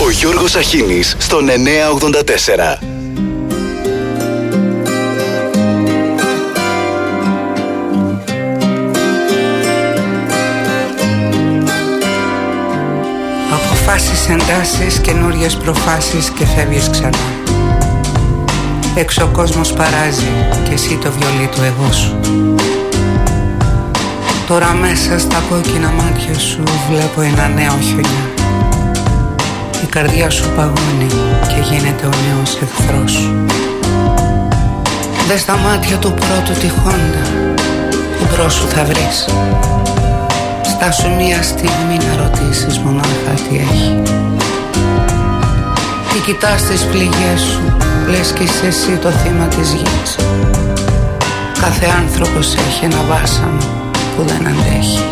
Ο Γιώργος Αχίνης στον 984. Αποφάσεις, εντάσεις, καινούριες προφάσεις και φεύγεις ξανά. Έξω ο κόσμος παράζει και εσύ το βιολί του εγώ σου. Τώρα μέσα στα κόκκινα μάτια σου βλέπω ένα νέο χιονιά Η καρδιά σου παγώνει και γίνεται ο νέος εχθρός. Σου Δες τα μάτια του πρώτου τυχόντα που σου θα βρεις. Στάσου μία στιγμή να ρωτήσεις μονάχα τι έχει. Τι κοιτάς τις πληγές σου Λες κι είσαι εσύ το θύμα της γης. Κάθε άνθρωπος έχει ένα βάσανο που δεν αντέχει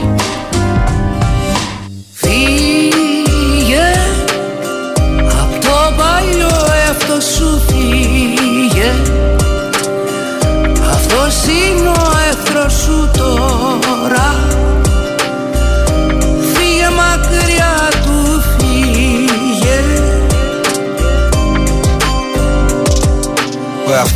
φύγε. Αυτός είναι ο εχθρός σου τώρα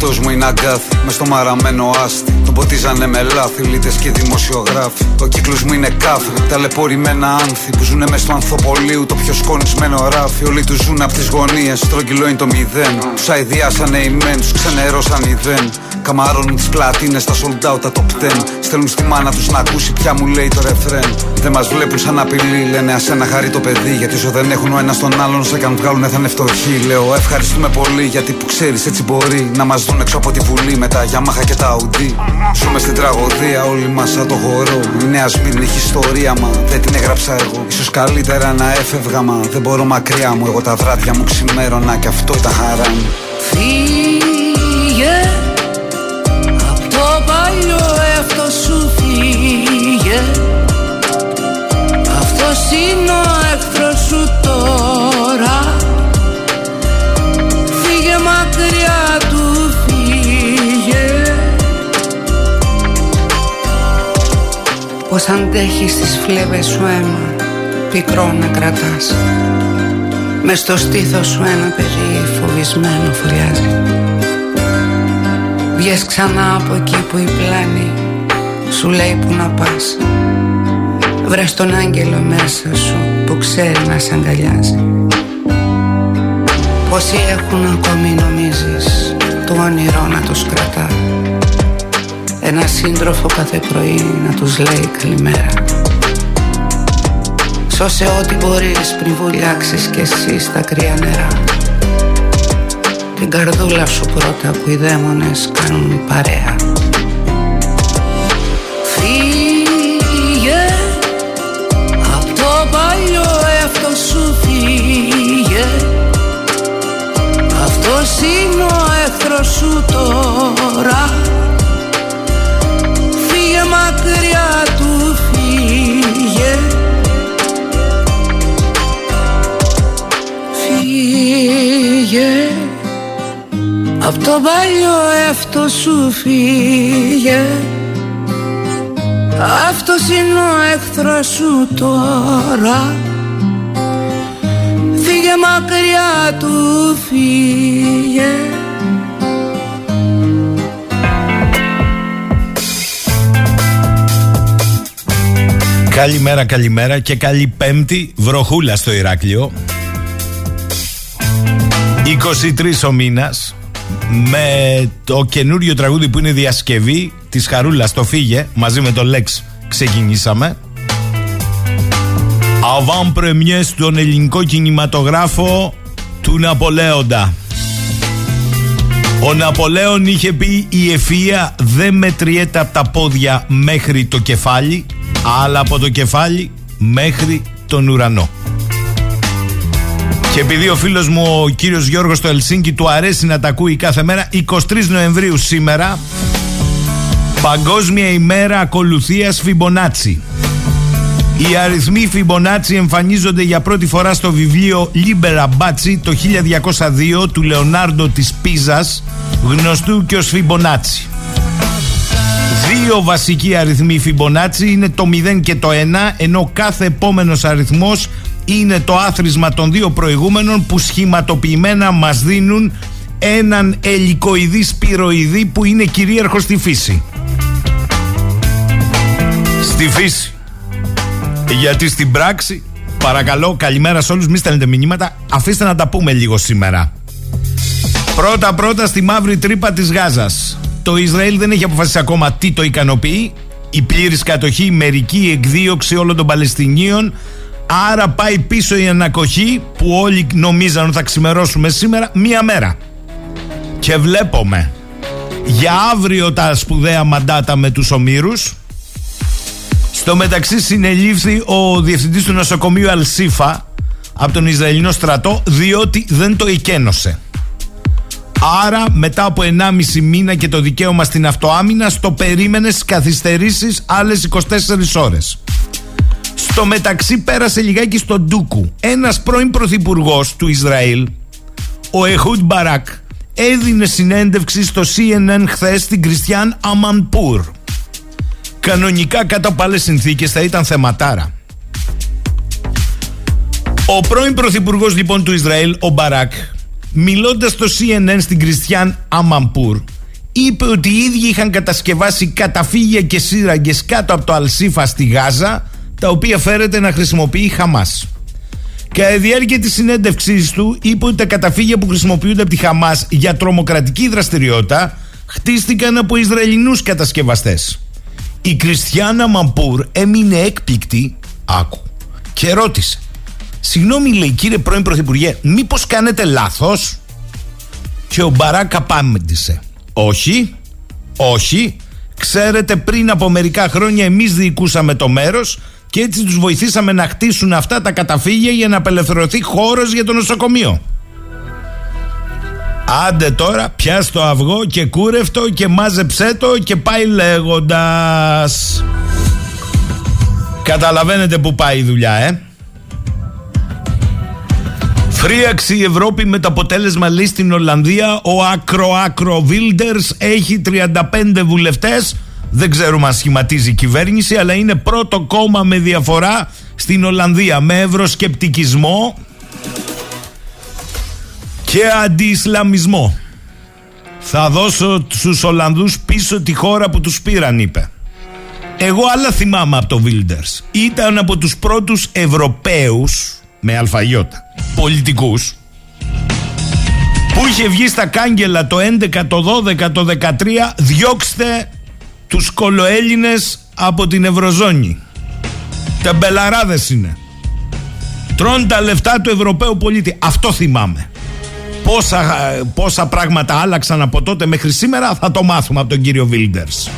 Ο εαυτός μου είναι αγκάθι μες στο μαραμένο άστι τον ποτίζανε με λάθη, λίτες και δημοσιογράφοι. Ο κύκλος μου είναι κάφρι, ταλαιπωρημένα άνθη που ζουνε μες στο ανθοπολίου. Το πιο σκονισμένο ράφι. Όλοι τους ζουν από τις γωνίες, στρογγυλό είναι το μηδέν. Του αειδιάσανε οι μεν, τους ξενερώσαν οι δεν. Καμαρώνουν τις πλατίνες, τα sold out, τα top 10. Στέλνουν στη μάνα τους να ακούσει πια μου λέει το ρεφρέν. Δεν μας βλέπουν σαν απειλή, λένε ασένα χαρεί το παιδί. Γιατί όσο δεν έχουν ο ένας τον άλλον, σε καν βγάλουν θα είναι φτωχοί. Λέω ευχαριστούμε πολύ γιατί που ξέρεις έτσι μπορεί να μας δουν έξω από τη βουλή με τα Yamaha και τα Audi. Ζούμε στην τραγωδία όλοι μας σαν το χορό Η νέα Σμύρνη έχει ιστορία μα δεν την έγραψα εγώ Ίσως καλύτερα να έφευγα μα δεν μπορώ μακριά μου Εγώ τα βράδια μου ξημέρωνα και αυτό ήταν χαρά μου Φύγε Απ' το παλιό εαυτό σου φύγε. Αυτός είναι ο εχθρός σου τώρα. Φύγε μακριά του φύγε. Πως αντέχεις τις φλέβες σου αίμα Πικρό να κρατάς. Μες στο στήθος σου ένα παιδί φοβισμένο φωλιάζει Βγες ξανά από εκεί που η πλάνη Σου λέει που να πας. Βρες τον άγγελο μέσα σου που ξέρει να σε αγκαλιάζει. Πόσοι έχουν ακόμη νομίζεις το όνειρο να τους κρατά. Ένα σύντροφο κάθε πρωί να τους λέει καλημέρα. Σώσε ό,τι μπορείς πριν βουλιάξεις κι εσύ στα κρύα νερά Την καρδούλα σου πρώτα που οι δαίμονες κάνουν παρέα το παλιό εαυτό σου φύγε. Αυτός είναι ο εχθρός σου τώρα. Φύγε μακριά του φύγε. Καλημέρα, καλημέρα και καλή πέμπτη βροχούλα στο Ηράκλειο. 23 ο μήνας με το καινούριο τραγούδι που είναι διασκευή της Χαρούλας το Φύγε μαζί με το Lex ξεκινήσαμε Avant premier στον ελληνικό κινηματογράφο του Ναπολέοντα ο Ναπολέον είχε πει η ευφυΐα δεν μετριέται από τα πόδια μέχρι το κεφάλι αλλά από το κεφάλι μέχρι τον ουρανό. Και επειδή ο φίλος μου ο κύριος Γιώργος στο Ελσίνκι του αρέσει να τα ακούει κάθε μέρα 23 Νοεμβρίου σήμερα Παγκόσμια ημέρα ακολουθίας Φιμπονάτσι. Οι αριθμοί Φιμπονάτσι εμφανίζονται για πρώτη φορά στο βιβλίο Liber Abaci το 1202 του Λεωνάρντο της Πίζας γνωστού και ως Φιμπονάτσι. Δύο βασικοί αριθμοί Φιμπονάτσι είναι το 0 και το 1 ενώ κάθε επόμενος αριθμός είναι το άθροισμα των δύο προηγούμενων που σχηματοποιημένα μας δίνουν έναν ελικοειδή σπυροειδή που είναι κυρίαρχο στη φύση. Στη φύση. Γιατί στην πράξη, παρακαλώ, καλημέρα σε όλους, μη στέλνετε μηνύματα, αφήστε να τα πούμε λίγο σήμερα. Πρώτα πρώτα στη μαύρη τρύπα της Γάζας. Το Ισραήλ δεν έχει αποφασίσει ακόμα τι το ικανοποιεί. Η πλήρης κατοχή, η μερική εκδίωξη όλων των Παλαιστινίων. Άρα πάει πίσω η ανακοχή που όλοι νομίζαν ότι θα ξημερώσουμε σήμερα μία μέρα. Και βλέπουμε για αύριο τα σπουδαία μαντάτα με τους ομήρους. Στο μεταξύ συνελήφθη ο διευθυντής του νοσοκομείου Αλσίφα από τον Ισραηλινό στρατό διότι δεν το εκένωσε. Άρα μετά από 1,5 μήνα και το δικαίωμα στην αυτοάμυνα στο περίμενες στις καθυστερήσεις άλλες 24 ώρες. Στο μεταξύ πέρασε λιγάκι στον Ντούκου. Ένας πρώην πρωθυπουργός του Ισραήλ, ο Εχούντ Μπαράκ, έδινε συνέντευξη στο CNN χθες στην Κριστιαν Αμανπούρ. Κανονικά κάτω από άλλες συνθήκες θα ήταν θεματάρα. Ο πρώην πρωθυπουργός λοιπόν του Ισραήλ, ο Μπαράκ, μιλώντας στο CNN στην Κριστιαν Αμανπούρ, είπε ότι οι ίδιοι είχαν κατασκευάσει καταφύγια και σύραγγες κάτω από το Αλσίφα στη Γάζα, τα οποία φέρεται να χρησιμοποιεί η Χαμάς. Κατά τη διάρκεια της συνέντευξής του, είπε ότι τα καταφύγια που χρησιμοποιούνται από τη Χαμάς για τρομοκρατική δραστηριότητα χτίστηκαν από Ισραηλινούς κατασκευαστές. Η Κριστιανά Μαμπούρ έμεινε έκπληκτη, άκου, και ρώτησε. Συγγνώμη, λέει κύριε πρώην Πρωθυπουργέ, μήπως κάνετε λάθος; Και ο Μπαράκα απάντησε. Όχι, όχι. Ξέρετε, πριν από μερικά χρόνια εμείς διοικούσαμε το μέρος και έτσι τους βοηθήσαμε να χτίσουν αυτά τα καταφύγια για να απελευθερωθεί χώρος για το νοσοκομείο. Άντε τώρα, πιάσ' το αυγό και κούρευτο και μάζεψέ το και πάει λέγοντας. Καταλαβαίνετε που πάει η δουλειά, ε. Φρίαξη η Ευρώπη με το αποτέλεσμα λέει στην Ολλανδία. Ο Ακρο Ακρο Βίλντερς έχει 35 βουλευτές δεν ξέρουμε αν σχηματίζει η κυβέρνηση, αλλά είναι πρώτο κόμμα με διαφορά στην Ολλανδία. Με ευρωσκεπτικισμό και αντιισλαμισμό. Θα δώσω στους Ολλανδούς πίσω τη χώρα που τους πήραν, είπε. Εγώ άλλα θυμάμαι από το Βίλντερς. Ήταν από τους πρώτους Ευρωπαίους, με αλφαγιώτα, πολιτικούς, που είχε βγει στα κάγκελα το 11, το 12, το 13, διώξτε τους κολοέλληνες από την Ευρωζώνη. Τεμπελαράδες είναι. Τρώνε τα λεφτά του Ευρωπαίου πολίτη. Αυτό θυμάμαι. Πόσα, πόσα πράγματα άλλαξαν από τότε μέχρι σήμερα θα το μάθουμε από τον κύριο Βίλντερς.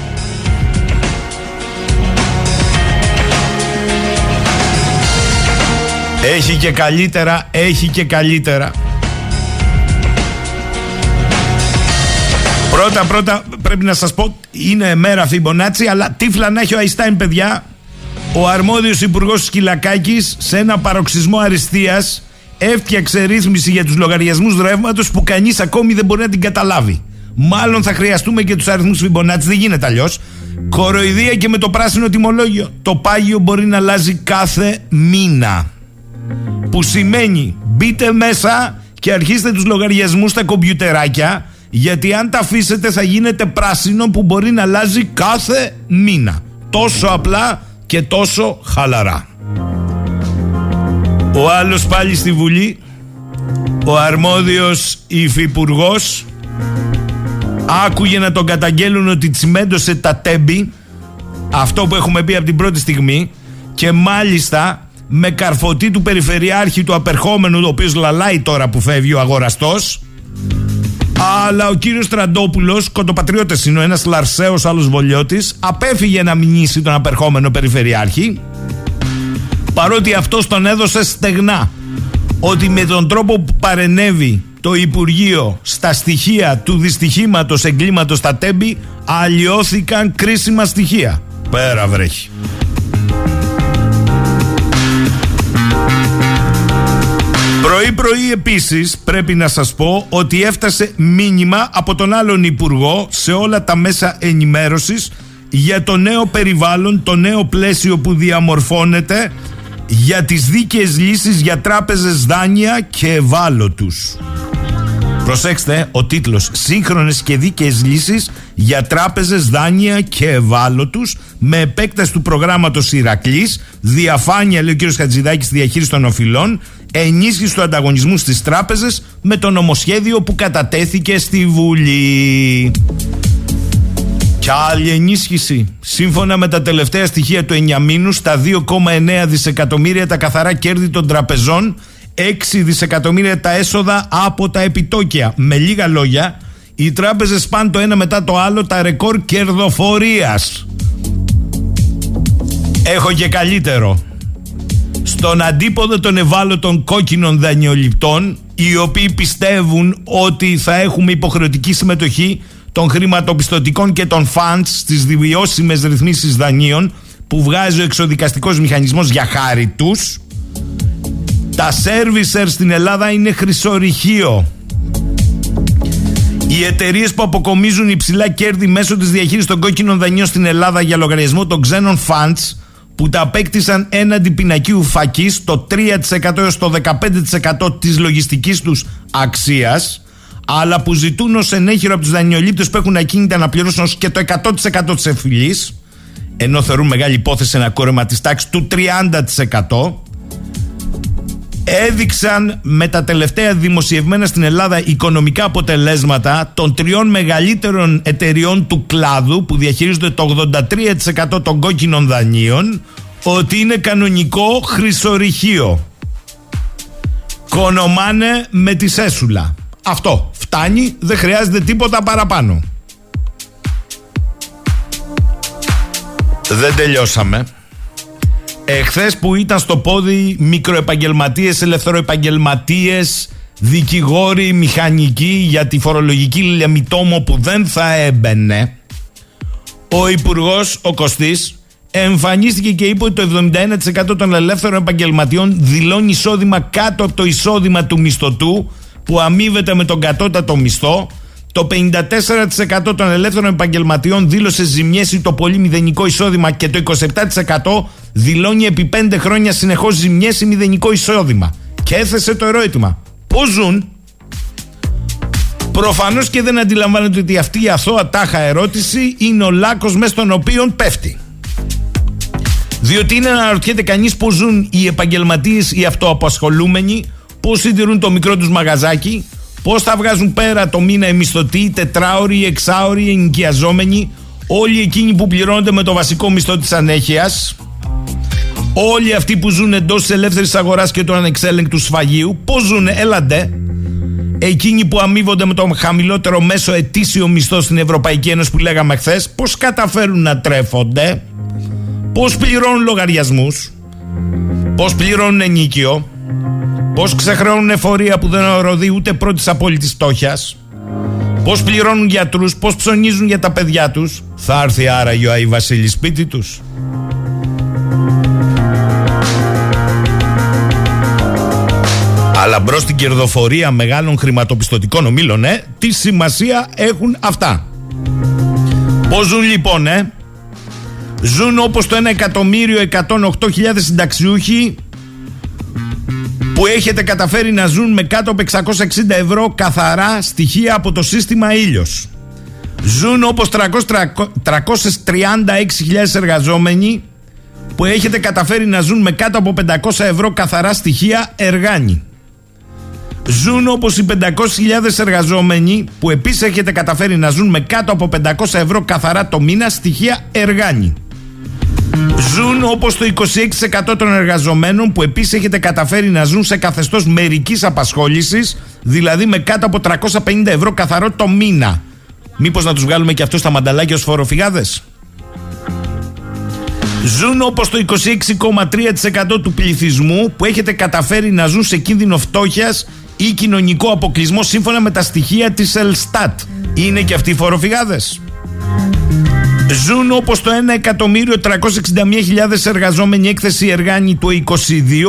Έχει και καλύτερα, έχει και καλύτερα. Πρώτα πρώτα πρέπει να σας πω είναι μέρα Φιμπονάτσι αλλά τύφλα να έχει ο Αϊνστάιν παιδιά ο αρμόδιος υπουργός Σκυλακάκης σε ένα παροξυσμό αριστείας έφτιαξε ρύθμιση για τους λογαριασμούς ρεύματος που κανείς ακόμη δεν μπορεί να την καταλάβει. Μάλλον θα χρειαστούμε και τους αριθμούς Φιμπονάτσι, δεν γίνεται αλλιώς. Κοροϊδία και με το πράσινο τιμολόγιο. Το πάγιο μπορεί να αλλάζει κάθε μήνα. Που σημαίνει μπείτε μέσα και αρχίστε τους λογαριασμούς στα κομπιουτεράκια γιατί αν τα αφήσετε θα γίνετε πράσινο που μπορεί να αλλάζει κάθε μήνα. Τόσο απλά και τόσο χαλαρά. Ο άλλος πάλι στη Βουλή, ο αρμόδιος υφυπουργός, άκουγε να τον καταγγέλουν ότι τσιμέντωσε τα τέμπη, αυτό που έχουμε πει από την πρώτη στιγμή, και μάλιστα με καρφωτή του περιφερειάρχη του απερχόμενου, ο οποίος λαλάει τώρα που φεύγει ο αγοραστός, αλλά ο κύριος Τραντόπουλος, κοντοπατριώτε είναι ο ένας Λαρσαίο, άλλος Βολιώτης, απέφυγε να μηνύσει τον απερχόμενο Περιφερειάρχη. Παρότι αυτός τον έδωσε στεγνά ότι με τον τρόπο που παρενέβη το Υπουργείο στα στοιχεία του δυστυχήματος εγκλήματος στα τέμπη αλλοιώθηκαν κρίσιμα στοιχεία. Πέρα βρέχει. Πρωί-πρωί επίσης πρέπει να σας πω ότι έφτασε μήνυμα από τον άλλον Υπουργό σε όλα τα μέσα ενημέρωσης για το νέο περιβάλλον, το νέο πλαίσιο που διαμορφώνεται για τις δίκαιες λύσεις για τράπεζες δάνεια και ευάλωτους. Προσέξτε, ο τίτλος «Σύγχρονες και δίκαιες λύσεις για τράπεζες, δάνεια και ευάλωτους» με επέκταση του προγράμματος Ηρακλής, διαφάνεια, λέει ο κ. Χατζηδάκης, στη διαχείριση των οφειλών, ενίσχυση του ανταγωνισμού στις τράπεζες με το νομοσχέδιο που κατατέθηκε στη Βουλή. Και άλλη ενίσχυση. Σύμφωνα με τα τελευταία στοιχεία του ενιαμίνου, στα 2,9 δισεκατομμύρια τα καθαρά κέρδη των τραπεζών, 6 δισεκατομμύρια τα έσοδα από τα επιτόκια. Με λίγα λόγια, οι τράπεζες πάνε το ένα μετά το άλλο τα ρεκόρ κερδοφορίας. Έχω και καλύτερο. Στον αντίποδο των ευάλωτων κόκκινων δανειοληπτών, οι οποίοι πιστεύουν ότι θα έχουμε υποχρεωτική συμμετοχή των χρηματοπιστωτικών και των funds στις διβιώσιμες ρυθμίσεις δανείων που βγάζει ο εξοδικαστικός μηχανισμός για χάρη τους. Τα servicer στην Ελλάδα είναι χρυσορυχείο. Οι εταιρείες που αποκομίζουν υψηλά κέρδη μέσω της διαχείρισης των κόκκινων δανείων στην Ελλάδα για λογαριασμό των ξένων funds που τα απέκτησαν έναντι πινακίου φακής το 3% έως το 15% της λογιστικής τους αξίας αλλά που ζητούν ως ενέχειρο από τους δανειολήπτες που έχουν ακίνητα να πληρώσουν και το 100% της εφηλής ενώ θεωρούν μεγάλη υπόθεση ένα κόρεμα της τάξης του 30% έδειξαν με τα τελευταία δημοσιευμένα στην Ελλάδα οικονομικά αποτελέσματα των τριών μεγαλύτερων εταιριών του κλάδου που διαχειρίζονται το 83% των κόκκινων δανείων ότι είναι κανονικό χρυσορυχείο. Κονομάνε με τη σέσουλα. Αυτό φτάνει, δεν χρειάζεται τίποτα παραπάνω. Δεν τελειώσαμε. Εχθές που ήταν στο πόδι μικροεπαγγελματίες, ελευθεροεπαγγελματίες, δικηγόροι, μηχανικοί για τη φορολογική λεμιτόμο που δεν θα έμπαινε, ο υπουργός, ο Κωστής, εμφανίστηκε και είπε ότι το 71% των ελεύθερων επαγγελματιών δηλώνει εισόδημα κάτω από το εισόδημα του μισθωτού που αμείβεται με τον κατώτατο μισθό. Το 54% των ελεύθερων επαγγελματιών δήλωσε ζημιές ή το πολύ μηδενικό εισόδημα και το 27% δηλώνει επί 5 χρόνια συνεχώς ζημιές ή μηδενικό εισόδημα. Και έθεσε το ερώτημα. Πώς ζουν; Προφανώς και δεν αντιλαμβάνεται ότι αυτή η αθώα τάχα ερώτηση είναι ο λάκκος μέσα στον οποίο πέφτει. Διότι είναι να αναρωτιέται κανείς πώς ζουν οι επαγγελματίες οι αυτοαπασχολούμενοι πώ συντηρούν το μικρό τους μαγαζάκι, πώς θα βγάζουν πέρα το μήνα οι μισθωτοί, τετράωροι, εξάωροι, ενοικιαζόμενοι, όλοι εκείνοι που πληρώνονται με το βασικό μισθό της ανέχειας, όλοι αυτοί που ζουν εντός της ελεύθερης αγοράς και του ανεξέλεγκτου σφαγίου, πώς ζουν, έλαντε. Εκείνοι που αμείβονται με το χαμηλότερο μέσο ετήσιο μισθό στην Ευρωπαϊκή Ένωση που λέγαμε χθες, πώς καταφέρουν να τρέφονται, πώς πληρώνουν λογαριασμούς, πώς πληρώνουν ενίκιο, Πώς ξεχρεώνουν εφορία που δεν οροδεί ούτε πρώτης απόλυτης φτώχειας; Πώς πληρώνουν γιατρούς, πώς ψωνίζουν για τα παιδιά τους; Θα έρθει άραγε ο Άι Βασίλης σπίτι τους. Αλλά μπρος στην κερδοφορία μεγάλων χρηματοπιστωτικών ομίλων, ε, τι σημασία έχουν αυτά; Πώς ζουν λοιπόν, ε; Ζουν όπως το 1.108.000 συνταξιούχοι που έχετε καταφέρει να ζουν με κάτω από 660 ευρώ καθαρά στοιχεία από το σύστημα ήλιος. Ζουν όπως 336.000 εργαζόμενοι που έχετε καταφέρει να ζουν με κάτω από 500 ευρώ καθαρά στοιχεία εργάνη. Ζουν όπως οι 500.000 εργαζόμενοι που επίσης έχετε καταφέρει να ζουν με κάτω από 500 ευρώ καθαρά το μήνα στοιχεία εργάνη. Ζουν όπως το 26% των εργαζομένων που επίσης έχετε καταφέρει να ζουν σε καθεστώς μερικής απασχόλησης, δηλαδή με κάτω από 350 ευρώ καθαρό το μήνα. Μήπως να τους βγάλουμε και αυτό στα μανταλάκια ως φοροφυγάδες; Ζουν όπως το 26,3% του πληθυσμού που έχετε καταφέρει να ζουν σε κίνδυνο φτώχειας ή κοινωνικό αποκλεισμό σύμφωνα με τα στοιχεία της Ελστάτ. Είναι και αυτοί οι φοροφυγάδες. Ζουν όπως το 1.361.000 εργαζόμενοι έκθεση εργάνη του 22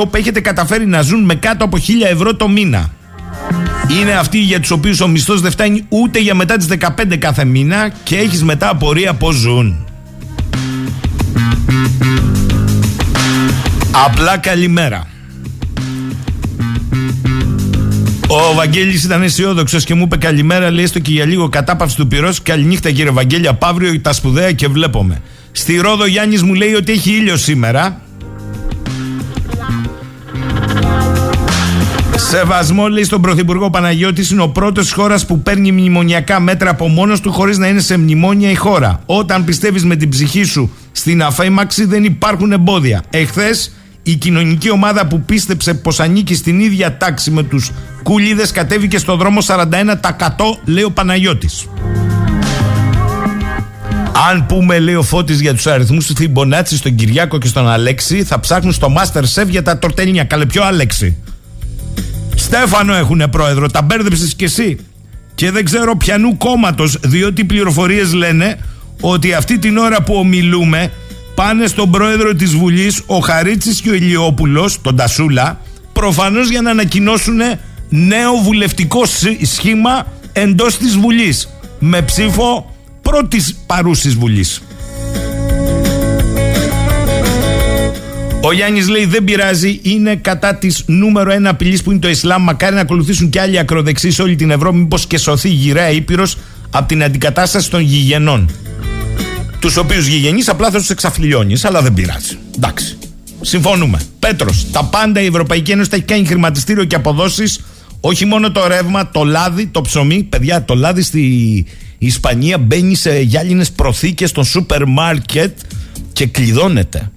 που έχετε καταφέρει να ζουν με κάτω από 1.000 ευρώ το μήνα. Είναι αυτοί για τους οποίους ο μισθός δεν φτάνει ούτε για μετά τις 15 κάθε μήνα και έχεις μετά απορία πώς ζουν. Απλά καλημέρα. Ο Βαγγέλης ήταν αισιόδοξος και μου είπε καλημέρα, λέει έστω και για λίγο κατάπαυση του πυρός. Καληνύχτα κύριε Βαγγέλη, απαύριο τα σπουδαία και βλέπουμε. Στη Ρόδο Γιάννης μου λέει ότι έχει ήλιο σήμερα. Σεβασμό λέει στον Πρωθυπουργό Παναγιώτης είναι ο πρώτος τη χώρας που παίρνει μνημονιακά μέτρα από μόνος του χωρίς να είναι σε μνημόνια η χώρα. Όταν πιστεύεις με την ψυχή σου στην αφέμαξη δεν υπάρχουν εμπόδια. Εχθές η κοινωνική ομάδα που πίστεψε πως ανήκει στην ίδια τάξη με τους κούλιδες κατέβηκε στο δρόμο 41% λέει ο Παναγιώτης. Αν πούμε, λέει ο Φώτης για τους αριθμούς του Θιμπονάτσι στον Κυριάκο και στον Αλέξη, θα ψάχνουν στο Master Chef για τα τορτέλια. Καλέ, ποιο Αλέξη; Στέφανο έχουνε πρόεδρο, τα μπέρδεψες κι εσύ. Και δεν ξέρω πιανού κόμματος, διότι οι πληροφορίες λένε ότι αυτή την ώρα που ομιλούμε πάνε στον πρόεδρο της Βουλής ο Χαρίτσης και ο Ηλιόπουλος, τον Τασούλα, προφανώς για να ανακοινώσουν νέο βουλευτικό σχήμα εντός της Βουλής με ψήφο πρώτης παρούσης Βουλής. Ο Γιάννης λέει δεν πειράζει, είναι κατά της νούμερο ένα απειλής που είναι το Ισλάμ. Μακάρι να ακολουθήσουν και άλλοι ακροδεξοί σε όλη την Ευρώπη, μήπως και σωθεί γυραιά Ήπειρος από την αντικατάσταση των γηγενών. Τους οποίους γηγενείς απλά θα τους εξαφλιώνεις, αλλά δεν πειράζει. Εντάξει. Συμφωνούμε. Πέτρος, τα πάντα η Ευρωπαϊκή Ένωση τα έχει κάνει χρηματιστήριο και αποδόσεις. Όχι μόνο το ρεύμα, το λάδι, το ψωμί. Παιδιά, το λάδι στη Ισπανία μπαίνει σε γυάλινες προθήκες στο σούπερ μάρκετ και κλειδώνεται.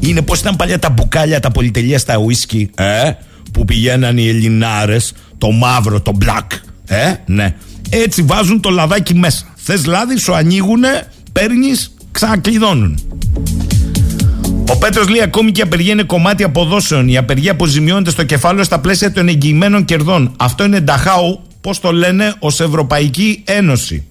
Είναι πώς ήταν παλιά τα μπουκάλια, τα πολυτελεία στα ουίσκι, ε, που πηγαίναν οι Ελληνάρες, το μαύρο, το black. Ε, ναι. Έτσι βάζουν το λαδάκι μέσα. Θες λάδι, σου ανοίγουνε, παίρνεις, ξανακλειδώνουν. Ο Πέτρος λέει ακόμη και η απεργία είναι κομμάτι αποδόσεων. Η απεργία αποζημιώνεται στο κεφάλαιο στα πλαίσια των εγγυημένων κερδών. Αυτό είναι Νταχάου, πώς το λένε, ως Ευρωπαϊκή Ένωση.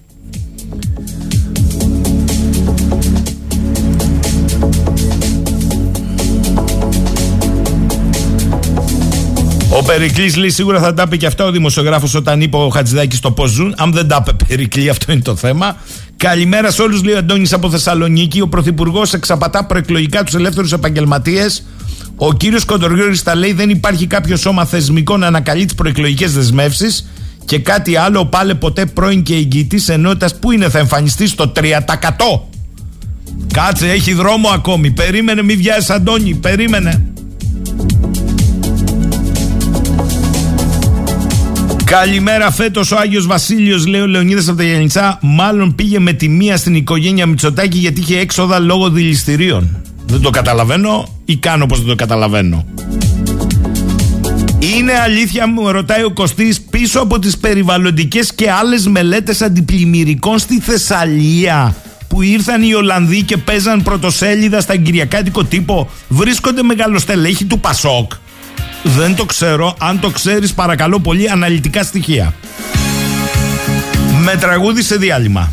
Ο Περικλής λέει σίγουρα θα τα πει και αυτά ο δημοσιογράφος όταν είπε ο Χατζηδάκης στο πώς ζουν. Αν δεν τα είπε Περικλή, αυτό είναι το θέμα. Καλημέρα σε όλους, λέει ο Αντώνης από Θεσσαλονίκη. Ο Πρωθυπουργός εξαπατά προεκλογικά τους ελεύθερους επαγγελματίες. Ο κύριος Κοντοργιώρη τα λέει: Δεν υπάρχει κάποιο σώμα θεσμικό να ανακαλεί τις προεκλογικές δεσμεύσεις. Και κάτι άλλο, πάλε ποτέ πρώην και εγγυητή ενότητας που είναι, θα εμφανιστεί στο 3%. Κάτσε, έχει δρόμο ακόμη. Περίμενε, μη βιάζει, Αντώνη, περίμενε. Καλημέρα φέτος ο Άγιος Βασίλειος, λέει ο Λεωνίδας από τα Γιάννητσά. Μάλλον πήγε με τη μία στην οικογένεια Μητσοτάκη γιατί είχε έξοδα λόγω δηληστηρίων. Δεν το καταλαβαίνω ή κάνω πως δεν το καταλαβαίνω. Είναι αλήθεια μου ρωτάει ο Κωστής πίσω από τις περιβαλλοντικές και άλλες μελέτες αντιπλημμυρικών στη Θεσσαλία που ήρθαν οι Ολλανδοί και παίζαν πρωτοσέλιδα στα κυριακάτικο τύπο βρίσκονται μεγαλοστελέχοι του Πασόκ. Δεν το ξέρω. Αν το ξέρεις παρακαλώ πολύ αναλυτικά στοιχεία. Με τραγούδι σε διάλειμμα.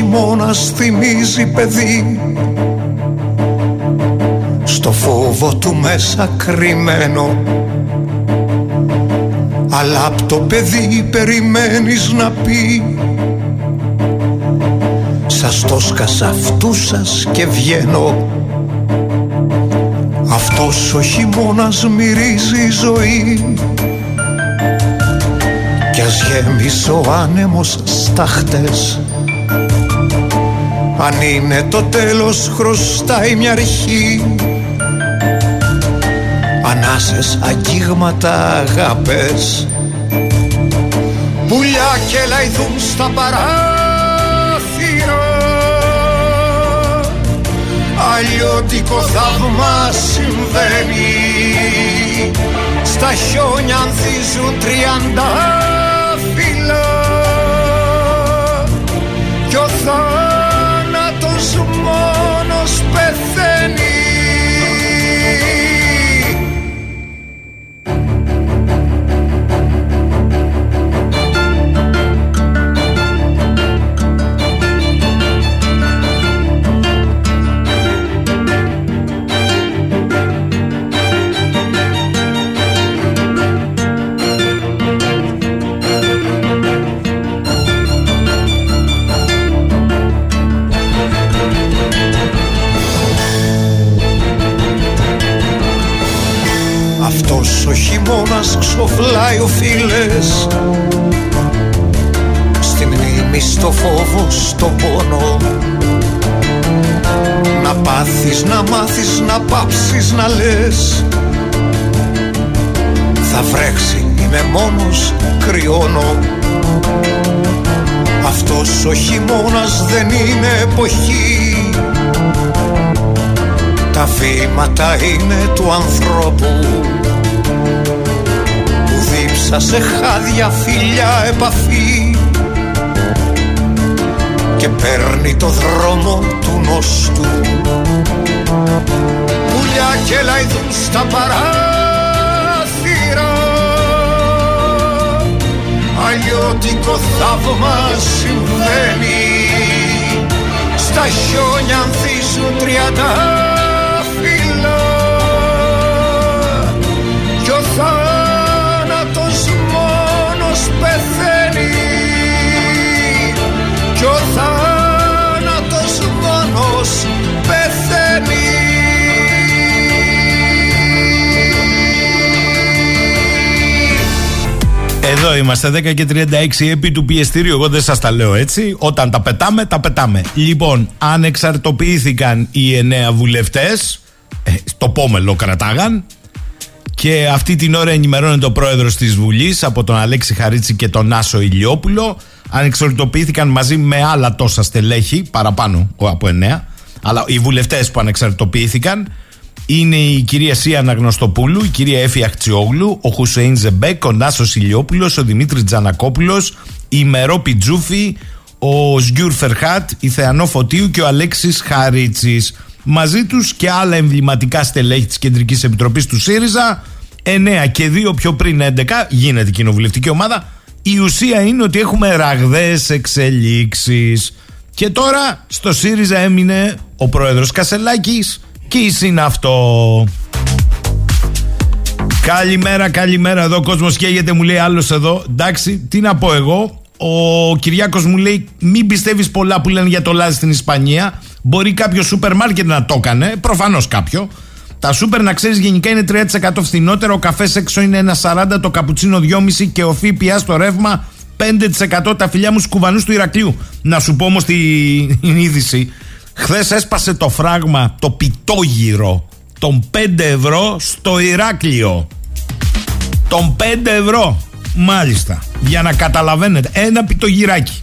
Χειμώνας θυμίζει παιδί. Στο φόβο του μέσα κρυμμένο. Αλλά απ' το παιδί περιμένεις να πει. Σας το σκάσα αυτού σας και βγαίνω. Αυτός ο χειμώνας μυρίζει ζωή. Κι ας γέμισε ο άνεμος στάχτες αν είναι το τέλος χρωστάει μια αρχή Ανάσες, αγγίγματα, αγάπες. Πουλιά και λαϊδούν στα παράθυρα. Αλλιώτικο θαύμα συμβαίνει. Στα χιόνια ανθίζουν τριάντα μόνος πεθαίνει ο φίλες. Στη μνήμη, στο φόβο, στο πόνο. Να πάθεις, να μάθεις, να πάψεις να λες. Θα βρέξει, είμαι μόνος, κρυώνω. Αυτός ο χειμώνας δεν είναι εποχή. Τα βήματα είναι του ανθρώπου. Που δίψα σε χάδια φιλιά επαφή. Και παίρνει το δρόμο του νόστου. Πουλιά και λαϊδούν στα παράθυρα. Αλλιώτικο θαύμα συμβαίνει. Στα χιόνια ανθίζουν τριάντα Εδώ είμαστε 10 και 36 επί του πιεστήριου. Εγώ δεν σας τα λέω έτσι. Όταν τα πετάμε, τα πετάμε. Λοιπόν, ανεξαρτοποιήθηκαν οι εννέα βουλευτές. Ε, στο πόμελο κρατάγαν. Και αυτή την ώρα ενημερώνεται ο πρόεδρος της Βουλής από τον Αλέξη Χαρίτση και τον Άσο Ηλιόπουλο. Ανεξαρτοποιήθηκαν μαζί με άλλα τόσα στελέχη, παραπάνω από εννέα. Αλλά οι βουλευτές που ανεξαρτοποιήθηκαν είναι η κυρία Σία Αναγνωστοπούλου, η κυρία Έφη Αχτσιόγλου, ο Χουσέιν Ζεμπέκ, ο Νάσος Ηλιόπουλος, ο Δημήτρης Τζανακόπουλος, η Μερό Πιτζούφη, ο Σγκιούρ Φερχάτ, η Θεανό Φωτίου και ο Αλέξης Χαρίτσης. Μαζί τους και άλλα εμβληματικά στελέχη της Κεντρικής Επιτροπής του ΣΥΡΙΖΑ. 9 και 2 πιο πριν 11 γίνεται κοινοβουλευτική ομάδα. Η ουσία είναι ότι έχουμε ραγδαίες εξελίξεις. Και τώρα στο ΣΥΡΙΖΑ έμεινε ο πρόεδρος Κασελάκης Κις είναι αυτό. Καλημέρα, καλημέρα. Εδώ ο κόσμος καίγεται, μου λέει άλλος εδώ. Εντάξει, τι να πω εγώ. Ο Κυριάκος μου λέει: Μην πιστεύεις πολλά που λένε για το λάδι στην Ισπανία. Μπορεί κάποιος σούπερ μάρκετ να το έκανε. Προφανώς κάποιο. Τα σούπερ να ξέρεις γενικά είναι 3% φθηνότερο. Ο καφές έξω είναι 1,40, το καπουτσίνο 2,5 και ο ΦΠΑ στο ρεύμα 5% τα φιλιά μου σκουβανού του Ηρακλείου. Να σου πω όμως την είδηση. Χθες έσπασε το φράγμα το πιτόγυρο των 5 ευρώ στο Ηράκλειο. Των 5 ευρώ. Μάλιστα. Για να καταλαβαίνετε. Ένα πιτογυράκι.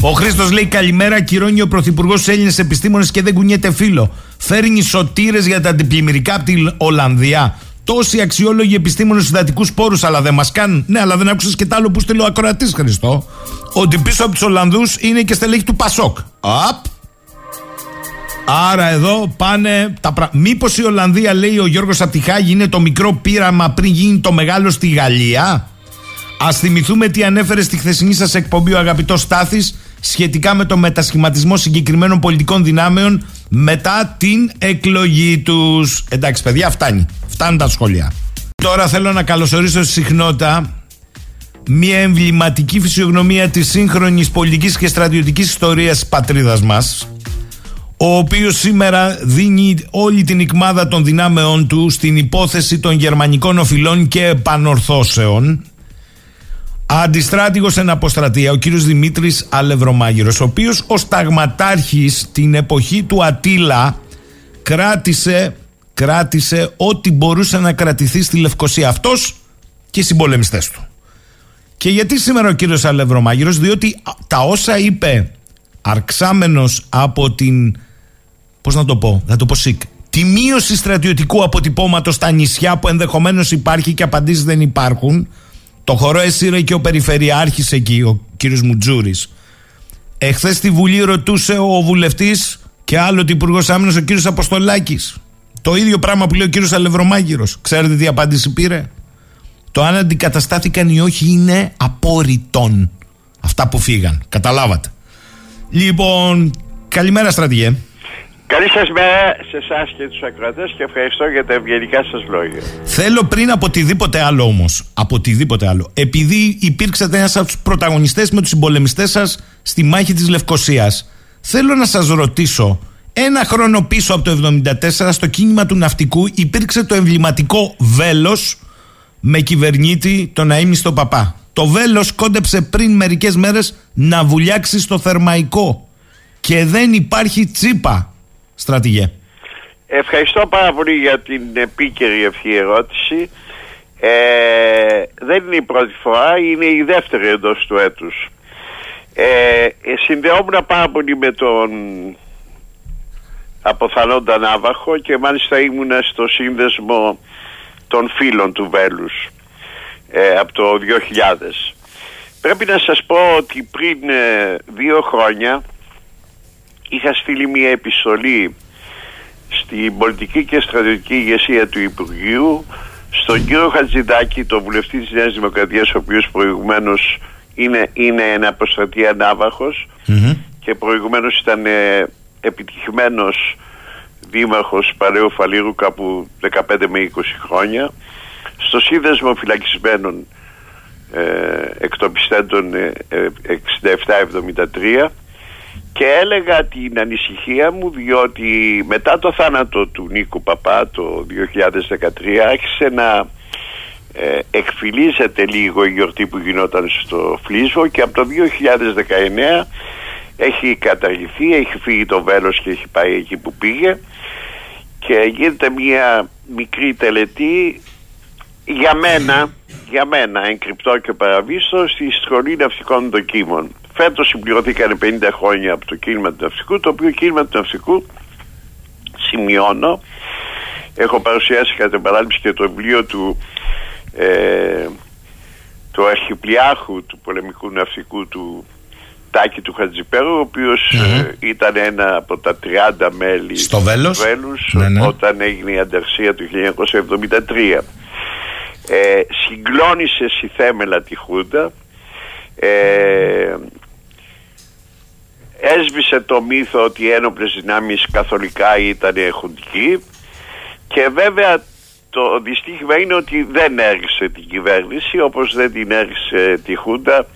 Ο Χρήστος λέει καλημέρα. Κυρώνει ο Πρωθυπουργός Έλληνες επιστήμονες και δεν κουνιέται φίλο. Φέρνει σωτήρες για τα αντιπλημμυρικά από την Ολλανδία. Τόσοι αξιόλογοι επιστήμονες στους δατικού πόρους, αλλά δεν μας κάνουν. Ναι, αλλά δεν άκουσες και τ' άλλο που στείλω ακροατής Χριστό. Ότι πίσω από τους Ολλανδούς είναι και στελέχη του Πασόκ. Απ. Άρα εδώ πάνε τα πράγματα. Μήπως η Ολλανδία, λέει ο Γιώργος Ατυχάγη, είναι το μικρό πείραμα πριν γίνει το μεγάλο στη Γαλλία; Α θυμηθούμε τι ανέφερε στη χθεσινή σας εκπομπή ο αγαπητός Στάθης σχετικά με το μετασχηματισμό συγκεκριμένων πολιτικών δυνάμεων μετά την εκλογή τους. Εντάξει, παιδιά, φτάνει. Φτάνουν τα σχόλια. Τώρα θέλω να καλωσορίσω στη συχνότητα μια εμβληματική φυσιογνωμία της σύγχρονης πολιτικής και στρατιωτικής ιστορίας της πατρίδας μας ο οποίος σήμερα δίνει όλη την ικμάδα των δυνάμεών του στην υπόθεση των γερμανικών οφειλών και επανορθώσεων. Αντιστράτηγος εν αποστρατεία ο κύριος Δημήτρης Αλευρομάγειρος ο οποίος ως ταγματάρχης την εποχή του Ατήλα κράτησε, κράτησε ό,τι μπορούσε να κρατηθεί στη Λευκοσία. Αυτός και οι συμπολεμιστές του. Και γιατί σήμερα ο κύριος Αλευρομάγειρος διότι τα όσα είπε αρξάμενος από την Πώς να το πω, θα το πω σικ. Τη μείωση στρατιωτικού αποτυπώματος στα νησιά που ενδεχομένως υπάρχει και απαντήσεις δεν υπάρχουν. Το χορό έσυρε και ο Περιφερειάρχης εκεί, ο κύριος Μουτζούρης. Εχθές στη Βουλή ρωτούσε ο βουλευτής και άλλο ο Υπουργός Άμυνας, ο κύριος Αποστολάκης. Το ίδιο πράγμα που λέει ο κύριος Αλευρομάγειρος. Ξέρετε τι απάντηση πήρε; Το αν αντικαταστάθηκαν ή όχι είναι απόρριτον. Αυτά που φύγαν. Καταλάβατε. Λοιπόν, καλημέρα στρατηγέ. Καλή σας μέρα σε εσάς και τους ακροατές και ευχαριστώ για τα ευγενικά σας λόγια. Θέλω πριν από οτιδήποτε άλλο όμως, από οτιδήποτε άλλο, επειδή υπήρξατε ένας από τους πρωταγωνιστές με τους συμπολεμιστές σας στη μάχη της Λευκοσίας, θέλω να σας ρωτήσω, ένα χρόνο πίσω από το 1974 στο κίνημα του ναυτικού υπήρξε το εμβληματικό βέλος με κυβερνήτη τον αείμνηστο παπά. Το βέλος κόντεψε πριν μερικές μέρες να βουλιάξει στο θερμαϊκό και δεν υπάρχει τσίπα, στρατηγέ. Ευχαριστώ πάρα πολύ για την επίκαιρη αυτή ερώτηση. Ε, δεν είναι η πρώτη φορά, είναι η δεύτερη εντός του έτους. Ε, συνδεόμουν πάρα πολύ με τον αποθανόντα Ναύαρχο και μάλιστα ήμουν στο σύνδεσμο των φίλων του Βέλους ε, από το 2000. Πρέπει να σας πω ότι πριν ε, δύο χρόνια είχα στείλει μια επιστολή στην πολιτική και στρατιωτική ηγεσία του Υπουργείου στον κύριο Χατζηδάκη, τον βουλευτή της Νέας Δημοκρατίας ο οποίος προηγουμένως είναι, είναι ένα αποστρατεία και προηγουμένως ήταν ε, επιτυχημένος δήμαρχος Παρέου Φαλήρου κάπου 15 με 20 χρόνια. Στο σύνδεσμο φυλακισμένων ε, εκτοπιστέντων ε, 67-73 και έλεγα την ανησυχία μου διότι μετά το θάνατο του Νίκου Παπά το 2013 άρχισε να ε, εκφυλίζεται λίγο η γιορτή που γινόταν στο Φλίσβο και από το 2019 έχει καταργηθεί, έχει φύγει το βέλος και έχει πάει εκεί που πήγε και γίνεται μια μικρή τελετή για μένα, για μένα εγκρυπτό και παραβίστο στη Σχολή Ναυτικών Δοκίμων. Φέτος συμπληρωθήκαν 50 χρόνια από το κίνημα του ναυτικού, το οποίο κίνημα του ναυτικού σημειώνω. Έχω παρουσιάσει κατά επανάληψη και το βιβλίο του ε, του αρχιπλιάρχου του πολεμικού ναυτικού του Τάκη του Χατζηπέρου ο οποιος ε, ήταν ένα από τα 30 μέλη Στο Βέλος, ναι, ναι. όταν έγινε η ανταρσία του 1973 ε, συγκλώνησε στη θέμελα τη Χούντα ε, έσβησε το μύθο ότι οι ένοπλες δυνάμεις καθολικά ήταν χουντικοί και βέβαια το δυστύχημα είναι ότι δεν έριξε την κυβέρνηση όπως δεν την έριξε τη Χούντα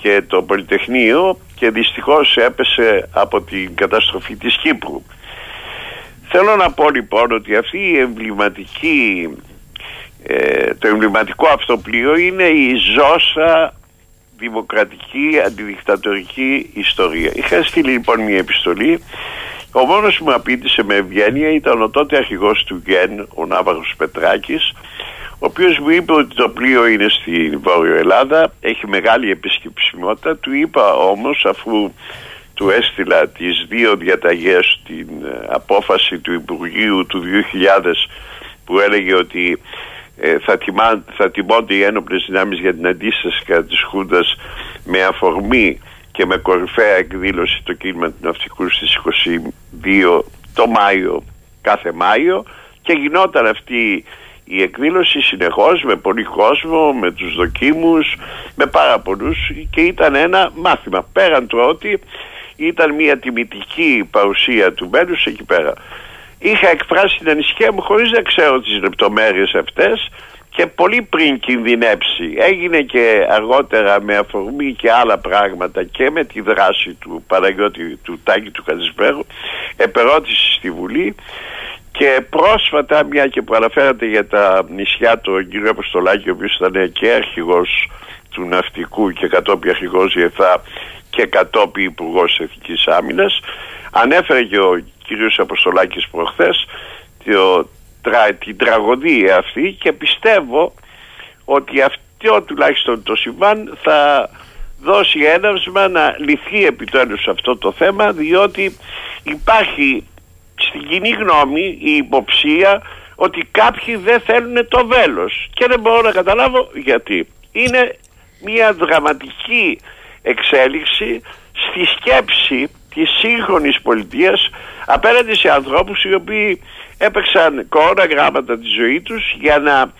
και το Πολυτεχνείο και δυστυχώς έπεσε από την καταστροφή της Κύπρου. Θέλω να πω λοιπόν ότι αυτή η εμβληματική, ε, το εμβληματικό αυτό πλοίο είναι η ζώσα δημοκρατική αντιδικτατορική ιστορία. Είχα στείλει λοιπόν μια επιστολή ο μόνος που μου απήντησε με ευγένεια ήταν ο τότε αρχηγός του ΓΕΝ, ο Ναύαρχος Πετράκης, ο οποίος μου είπε ότι το πλοίο είναι στη Βόρειο Ελλάδα, έχει μεγάλη επισκεψιμότητα. Του είπα όμως, αφού του έστειλα τις δύο διαταγές την ε, απόφαση του Υπουργείου του 2000 που έλεγε ότι ε, θα, τιμά, θα τιμώνται οι ένοπλες δυνάμεις για την αντίσταση κατά της Χούντας με αφορμή και με κορυφαία εκδήλωση το κίνημα του ναυτικού στις 22 το Μάιο κάθε Μάιο και γινόταν αυτή η εκδήλωση συνεχώς με πολύ κόσμο, με τους δοκίμους, με πάρα πολλούς και ήταν ένα μάθημα. Πέραν του ότι ήταν μια τιμητική παρουσία του Μπέλους εκεί πέρα. Είχα εκφράσει την ανησυχία μου χωρίς να ξέρω τις λεπτομέρειες αυτές και πολύ πριν κινδυνέψει. Έγινε και αργότερα με αφορμή και άλλα πράγματα και με τη δράση του Παναγιώτη του Τάκη του Χατζησπέρου επερώτηση στη Βουλή και πρόσφατα μια και που αναφέρατε για τα νησιά του κύριο Αποστολάκη ο οποίος ήταν και αρχηγός του ναυτικού και κατόπιν αρχηγός ΙΕΘΑ και κατόπιν υπουργός Εθνικής Άμυνας ανέφερε και ο κύριος Αποστολάκης προχθές το την τραγωδία αυτή και πιστεύω ότι αυτό τουλάχιστον το συμβάν θα δώσει έναυσμα να λυθεί επιτέλους αυτό το θέμα διότι υπάρχει στην κοινή γνώμη η υποψία ότι κάποιοι δεν θέλουν το βέλος και δεν μπορώ να καταλάβω γιατί. Είναι μια δραματική εξέλιξη στη σκέψη της σύγχρονης πολιτείας απέναντι σε ανθρώπους οι οποίοι έπαιξαν κόρα γράμματα τη ζωή τους για να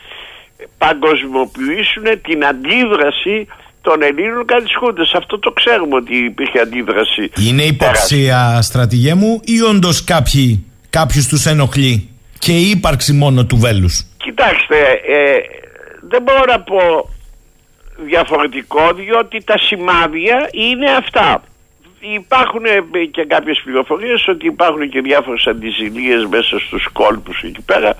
παγκοσμιοποιήσουν την αντίδραση των Ελλήνων κατά τις Χούντες. Αυτό το ξέρουμε ότι υπήρχε αντίδραση. Είναι υποψία στρατηγέ μου ή όντως κάποιοι, κάποιους τους ενοχλεί και η ύπαρξη μόνο του βέλους; Κοιτάξτε, ε, δεν μπορώ να πω διαφορετικό διότι τα σημάδια είναι αυτά υπάρχουν και κάποιες πληροφορίες ότι υπάρχουν και διάφορες αντιζηλίες μέσα στους κόλπους εκεί πέρα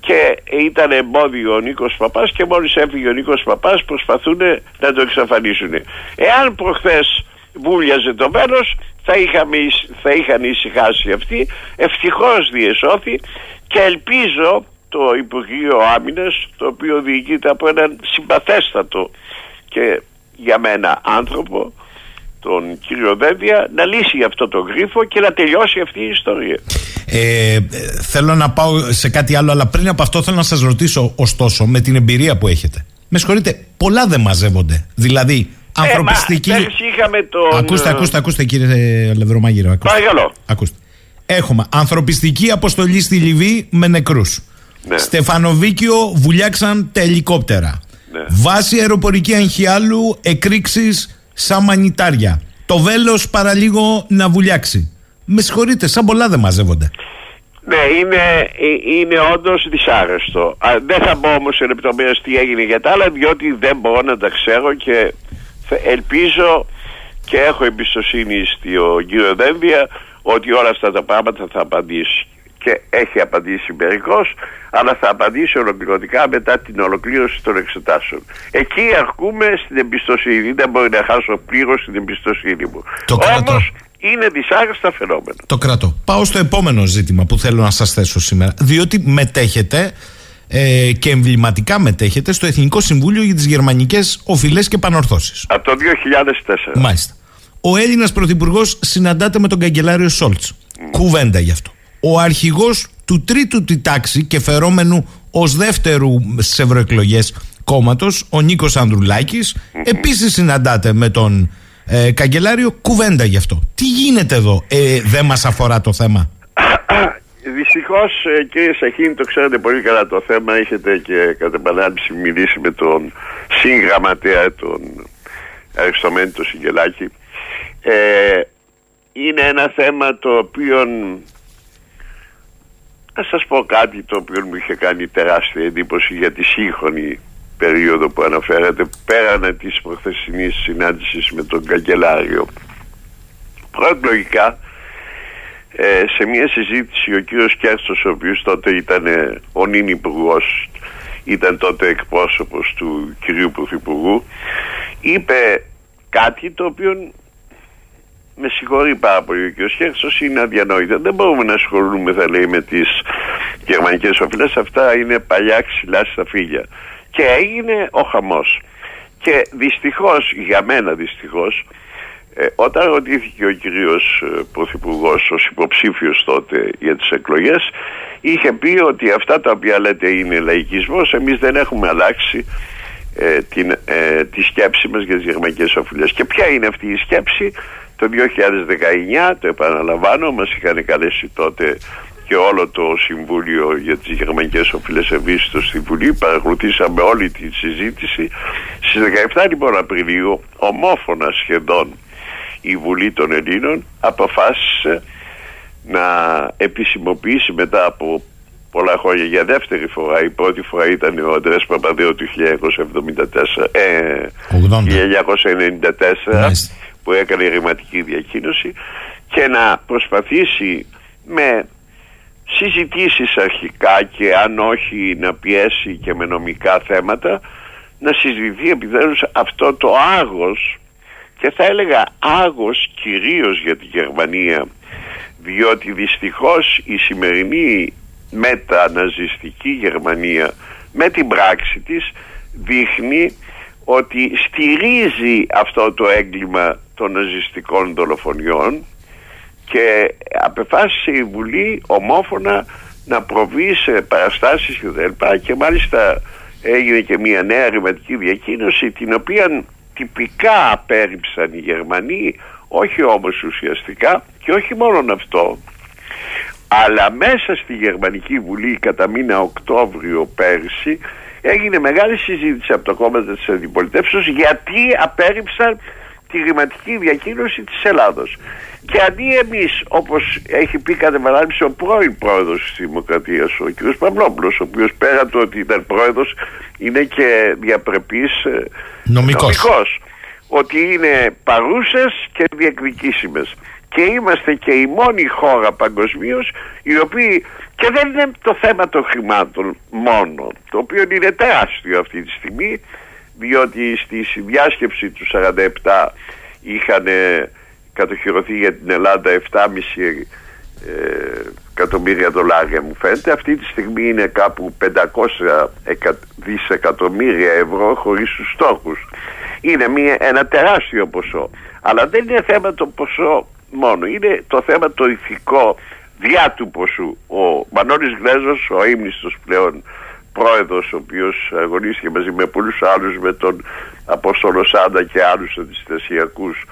και ήταν εμπόδιο ο Νίκος Παπάς και μόλις έφυγε ο Νίκος Παπάς προσπαθούν να το εξαφανίσουν. Εάν προχθές βούλιαζε το μέρος θα, είχαμε, θα είχαν ησυχάσει αυτοί ευτυχώς διεσώθη και ελπίζω το Υπουργείο Άμυνας το οποίο διοικείται από έναν συμπαθέστατο και για μένα άνθρωπο τον κύριο Δένδια να λύσει αυτό το γρίφο και να τελειώσει αυτή η ιστορία. Ε, θέλω να πάω σε κάτι άλλο, αλλά πριν από αυτό θέλω να σας ρωτήσω ωστόσο με την εμπειρία που έχετε. Με συγχωρείτε, πολλά δεν μαζεύονται. Δηλαδή, ε, ανθρωπιστική. Ε, είχαμε τον... Ακούστε, ακούστε, ακούστε κύριε Λευρωμάγειρο. Παρακαλώ. Ακούστε. Έχουμε ανθρωπιστική αποστολή στη Λιβύη με νεκρούς. Ναι. Στεφανοβίκιο βουλιάξαν τα ελικόπτερα. Ναι. Βάση αεροπορική Αγχιάλου εκρήξεις σαν μανιτάρια. Το βέλος παραλίγο να βουλιάξει. Με συγχωρείτε, σαν πολλά δεν μαζεύονται. Ναι, είναι, ε, είναι όντως δυσάρεστο. δεν θα μπω όμως σε λεπτομέρειες τι έγινε για τα άλλα, διότι δεν μπορώ να τα ξέρω και ελπίζω και έχω εμπιστοσύνη στον κύριο Δένδια ότι όλα αυτά τα πράγματα θα απαντήσει. Και έχει απαντήσει μερικώς, αλλά θα απαντήσει ολοκληρωτικά μετά την ολοκλήρωση των εξετάσεων. Εκεί αρκούμε στην εμπιστοσύνη. Δεν μπορεί να χάσω πλήρως την εμπιστοσύνη μου. Όμως είναι δυσάρεστα φαινόμενα. Το κρατώ. Πάω στο επόμενο ζήτημα που θέλω να σας θέσω σήμερα. Διότι μετέχετε ε, και εμβληματικά μετέχετε στο Εθνικό Συμβούλιο για τις Γερμανικές Οφειλές και Πανορθώσει. Από το 2004. Μάλιστα. Ο Έλληνας Πρωθυπουργός συναντάται με τον καγκελάριο Σόλτς. Κουβέντα γι' αυτό. Ο αρχηγός του τρίτου τη τάξη και φερόμενου ως δεύτερου στι ευρωεκλογές κόμματος, ο Νίκος Ανδρουλάκης, mm-hmm. επίσης συναντάται με τον ε, καγκελάριο. Κουβέντα γι' αυτό. Τι γίνεται εδώ, ε, δεν μας αφορά το θέμα; Δυστυχώς, ε, κύριε Σαχίνη, το ξέρετε πολύ καλά το θέμα. Έχετε και κατά επανάληψη μιλήσει με τον συγγραμματέα, τον Αριστομένη, τον Σιγγελάκη. Ε, είναι ένα θέμα το οποίο να σας πω κάτι το οποίο μου είχε κάνει τεράστια εντύπωση για τη σύγχρονη περίοδο που αναφέρατε πέραν της προχθεσινής συνάντησης με τον καγκελάριο. Προεκλογικά ε, σε μια συζήτηση ο κύριος Κέρστος ο οποίος τότε ήταν ο νυν υπουργός ήταν τότε εκπρόσωπος του κυρίου Πρωθυπουργού είπε κάτι το οποίο με συγχωρεί πάρα πολύ ο κ. Χέρσος είναι αδιανόητο. Δεν μπορούμε να ασχολούμε θα λέει με τις γερμανικές οφειλές. Αυτά είναι παλιά ξυλά στα φύγια. Και έγινε ο χαμός. Και δυστυχώς, για μένα δυστυχώς, ε, όταν ρωτήθηκε ο κυρίος ε, Πρωθυπουργός ως υποψήφιος τότε για τις εκλογές είχε πει ότι αυτά τα οποία λέτε είναι λαϊκισμός εμείς δεν έχουμε αλλάξει ε, την, ε, τη σκέψη μας για τις γερμανικές οφειλές και ποια είναι αυτή η σκέψη; Το 2019 το επαναλαμβάνω μας είχαν καλέσει τότε και όλο το Συμβούλιο για τις Γερμανικές Οφειλές Ευαίσθητος στη Βουλή παρακολουθήσαμε όλη τη συζήτηση. Στις 17 λοιπόν Απριλίου ομόφωνα σχεδόν η Βουλή των Ελλήνων αποφάσισε να επισημοποιήσει μετά από πολλά χρόνια για δεύτερη φορά η πρώτη φορά ήταν ο Αντρές Παπαδέου του 1974 ε, 1994 που έκανε ρηματική διακίνηση και να προσπαθήσει με συζητήσεις αρχικά και αν όχι να πιέσει και με νομικά θέματα να συζητηθεί επιτέλους αυτό το άγος. Και θα έλεγα άγος κυρίως για τη Γερμανία διότι δυστυχώς η σημερινή μεταναζιστική Γερμανία με την πράξη της δείχνει ότι στηρίζει αυτό το έγκλημα των ναζιστικών δολοφονιών και απεφάσισε η Βουλή ομόφωνα να προβεί σε παραστάσεις και και μάλιστα έγινε και μια νέα ρηματική διακοίνωση την οποία τυπικά απέρριψαν οι Γερμανοί όχι όμως ουσιαστικά και όχι μόνο αυτό αλλά μέσα στη Γερμανική Βουλή κατά μήνα Οκτώβριο πέρσι έγινε μεγάλη συζήτηση από το κόμμα της αντιπολιτεύσεως γιατί απέρριψαν τη χρηματική διακύλωση της Ελλάδος. Και αντί εμείς, όπως έχει πει κατά παράδειγμα ο πρώην πρόεδρος της Δημοκρατίας, ο κ. Παυλόπουλος, ο οποίος πέρα του ότι ήταν πρόεδρος, είναι και διαπρεπής ε, νομικός. νομικός ότι είναι παρούσες και διεκδικήσιμες. Και είμαστε και η μόνη χώρα παγκοσμίως οι οποίοι Και δεν είναι το θέμα των χρημάτων μόνο, το οποίο είναι τεράστιο αυτή τη στιγμή, διότι στη συνδιάσκεψη του 47 είχαν κατοχυρωθεί για την Ελλάδα 7,5 ε, εκατομμύρια δολάρια μου φαίνεται. Αυτή τη στιγμή είναι κάπου 500 δισεκατομμύρια ευρώ χωρίς τους στόχους. Είναι μια, ένα τεράστιο ποσό. Αλλά δεν είναι θέμα το ποσό μόνο. Είναι το θέμα το ηθικό διά του ποσού. Ο Μανώλης Γλέζος ο ύμνηστος πλέον πρόεδρος ο οποίος αγωνίστηκε μαζί με πολλούς άλλους με τον Απόστολο Σάντα και άλλους αντιστασιακούς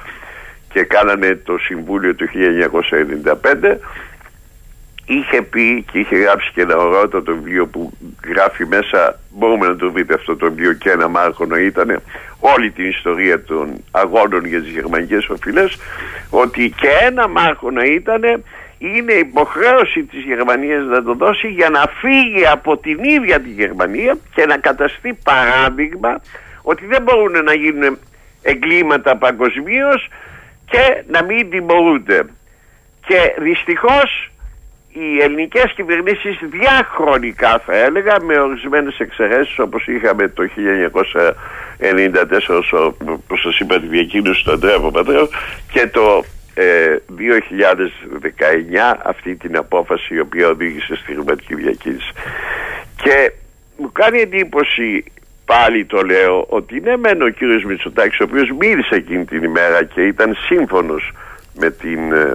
και κάνανε το Συμβούλιο του 1995 είχε πει και είχε γράψει και ένα ωραίο το βιβλίο που γράφει μέσα μπορούμε να το βρείτε αυτό το βιβλίο και ένα μάρκονο ήταν όλη την ιστορία των αγώνων για τις γερμανικές οφειλές ότι και ένα μάρκονο ήταν είναι υποχρέωση της Γερμανίας να το δώσει για να φύγει από την ίδια τη Γερμανία και να καταστεί παράδειγμα ότι δεν μπορούν να γίνουν εγκλήματα παγκοσμίως και να μην τιμωρούνται. Και δυστυχώς οι ελληνικές κυβερνήσεις διαχρονικά θα έλεγα με ορισμένες εξαιρέσεις όπως είχαμε το 1994 όπως σας είπα τη διακίνηση του Αντρέα Παπαδρέου και το 2019 ε, αυτή την απόφαση η οποία οδήγησε στη χρηματική διακίνηση. Και μου κάνει εντύπωση πάλι το λέω ότι ναι μεν ο κύριος Μητσοτάκης ο οποίος μίλησε εκείνη την ημέρα και ήταν σύμφωνος με την ε,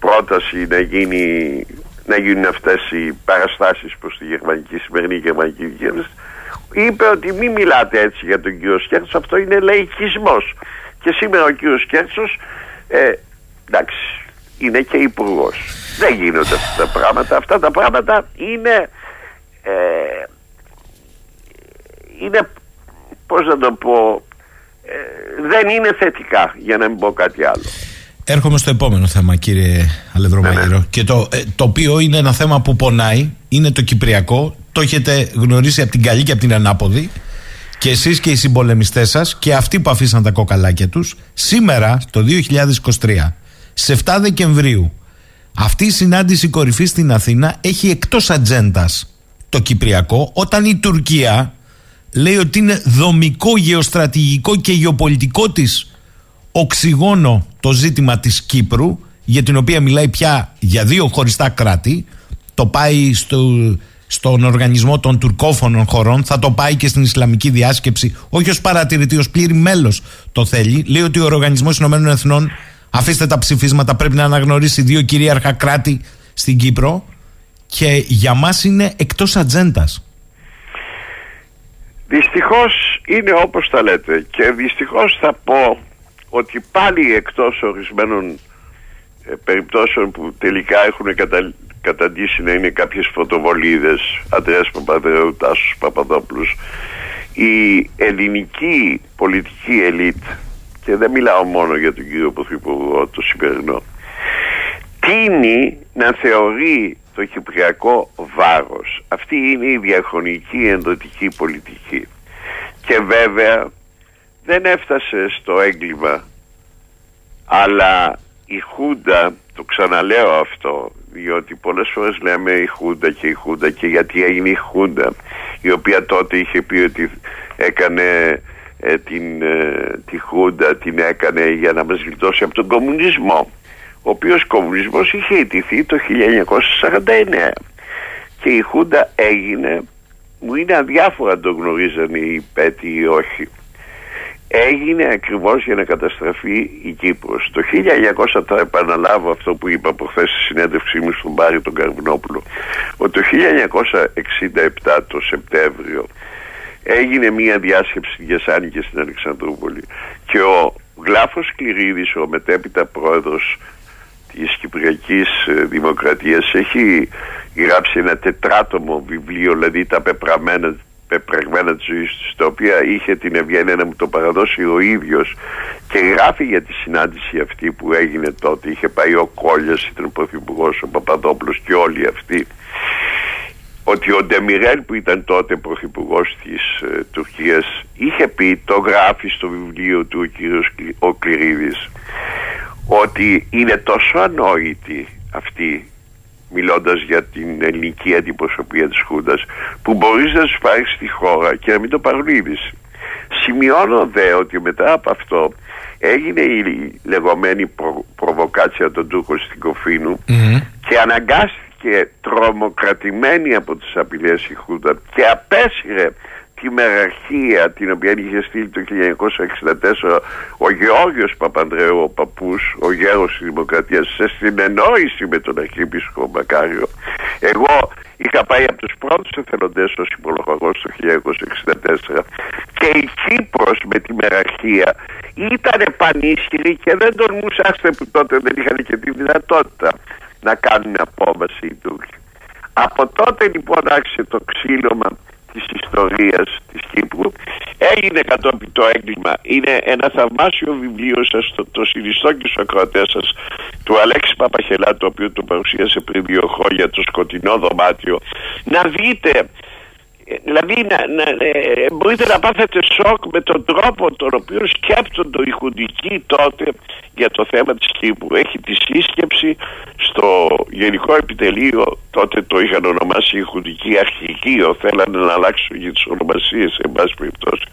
πρόταση να, γίνει, να γίνουν αυτές οι παραστάσεις προς τη γερμανική, σημερινή γερμανική κυβέρνηση είπε ότι μην μιλάτε έτσι για τον κύριο Σκέρτσο αυτό είναι λαϊκισμός και σήμερα ο κύριος Σκέρτσος ε, εντάξει είναι και υπουργός. δεν γίνονται αυτά τα πράγματα αυτά τα πράγματα είναι ε, είναι πώς να το πω ε, δεν είναι θετικά για να μην πω κάτι άλλο. Έρχομαι στο επόμενο θέμα κύριε Αλεδρομάγειρο ναι, ναι. και το, ε, το οποίο είναι ένα θέμα που πονάει είναι το Κυπριακό το έχετε γνωρίσει από την καλή και από την ανάποδη και εσείς και οι συμπολεμιστές σας και αυτοί που αφήσαν τα κοκαλάκια τους σήμερα το 2023 σε 7 Δεκεμβρίου. Αυτή η συνάντηση κορυφής στην Αθήνα έχει εκτός ατζέντας το Κυπριακό όταν η Τουρκία λέει ότι είναι δομικό, γεωστρατηγικό και γεωπολιτικό της οξυγόνο το ζήτημα της Κύπρου για την οποία μιλάει πια για δύο χωριστά κράτη. Το πάει στο, στον οργανισμό των τουρκόφωνων χωρών θα το πάει και στην Ισλαμική διάσκεψη όχι ως παρατηρητή, ως πλήρη μέλος το θέλει. Λέει ότι ο Οργανισμός Ηνωμένων Εθνών αφήστε τα ψηφίσματα πρέπει να αναγνωρίσει δύο κυρίαρχα κράτη στην Κύπρο και για μας είναι εκτός ατζέντας. Δυστυχώς είναι όπως τα λέτε και δυστυχώς θα πω ότι πάλι εκτός ορισμένων ε, περιπτώσεων που τελικά έχουν κατα, καταντήσει να είναι κάποιες φωτοβολίδες Αντρέας Παπαδρέου, Τάσος Παπαδόπουλος η ελληνική πολιτική ελίτ και δεν μιλάω μόνο για τον κύριο Πρωθυπουργό το σημερινό τίνει να θεωρεί το κυπριακό βάρος; Αυτή είναι η διαχρονική ενδοτική πολιτική. Και βέβαια δεν έφτασε στο έγκλημα αλλά η Χούντα, το ξαναλέω αυτό διότι πολλές φορές λέμε η Χούντα και η Χούντα και γιατί έγινε η Χούντα η οποία τότε είχε πει ότι έκανε ε, την, ε, τη Χούντα την έκανε για να μας γλιτώσει από τον κομμουνισμό ο οποίος κομμουνισμός είχε ιτηθεί το 1949 και η Χούντα έγινε μου είναι αδιάφορα αν το γνωρίζανε οι πέτοι ή όχι έγινε ακριβώς για να καταστραφεί η Κύπρος. Το 1900 θα επαναλάβω αυτό που είπα προχθές στη συνέντευξή μου στον Πάρη τον Καρβινόπουλο ότι το 1967 το Σεπτέμβριο έγινε μια διάσκεψη στη Γιασάνη και στην Αλεξανδρούπολη και ο Γλάφος Κληρίδης ο μετέπειτα πρόεδρος της Κυπριακής ε, Δημοκρατίας έχει γράψει ένα τετράτομο βιβλίο δηλαδή τα πεπραμένα πεπραγμένα της ζωής του, τα οποία είχε την ευγένεια να μου το παραδώσει ο ίδιος. Και γράφει για τη συνάντηση αυτή που έγινε τότε. Είχε πάει ο Κόλλιας, ήταν πρωθυπουργός ο Παπαδόπουλος και όλοι αυτοί ότι ο Ντεμιρέλ που ήταν τότε πρωθυπουργός της ε, Τουρκίας είχε πει, το γράφει στο βιβλίο του ο κύριος ο Κληρίδης ότι είναι τόσο ανόητοι αυτοί μιλώντας για την ελληνική αντιπροσωπεία της Χούντας που μπορείς να τους πάρεις στη χώρα και να μην το πάρουν είδηση. Σημειώνω δε ότι μετά από αυτό έγινε η λεγόμενη προ, προβοκάτσια των Τούρκων στην κοφινου και αναγκάστηκε τρομοκρατημένη από τις απειλές η Χούντα και απέσυρε τη μεραρχία την οποία είχε στείλει το 1964 ο Γεώργιος Παπανδρέου ο παππούς, ο γέρος της Δημοκρατίας σε συνεννόηση με τον Αρχιεπίσκοπο Μακάριο. Εγώ είχα πάει από τους πρώτους εθελοντές ως υπολογαγός το 1964 και η Κύπρος με τη μεραρχία ήταν πανίσχυρη και δεν τολμούσαστε που τότε δεν είχαν και τη δυνατότητα να κάνουν απόβαση οι Τούρκοι. Από τότε λοιπόν άρχισε το ξύλωμα της ιστορίας της Κύπρου. Έγινε κατόπιν το έγκλημα. Είναι ένα θαυμάσιο βιβλίο σας το, το συνιστώ και στους ακροατές σας του Αλέξη Παπαχελά το οποίο το παρουσίασε πριν δύο χρόνια το σκοτεινό δωμάτιο. Να δείτε δηλαδή να, να, ε, μπορείτε να πάθετε σοκ με τον τρόπο τον οποίο σκέπτονται οι χουντικοί τότε για το θέμα της Κύπρου. Έχει τη σύσκεψη στο Γενικό Επιτελείο, τότε το είχαν ονομάσει η χουντική αρχηγείο, θέλανε να αλλάξουν για τις ονομασίες, σε πάση περιπτώσει,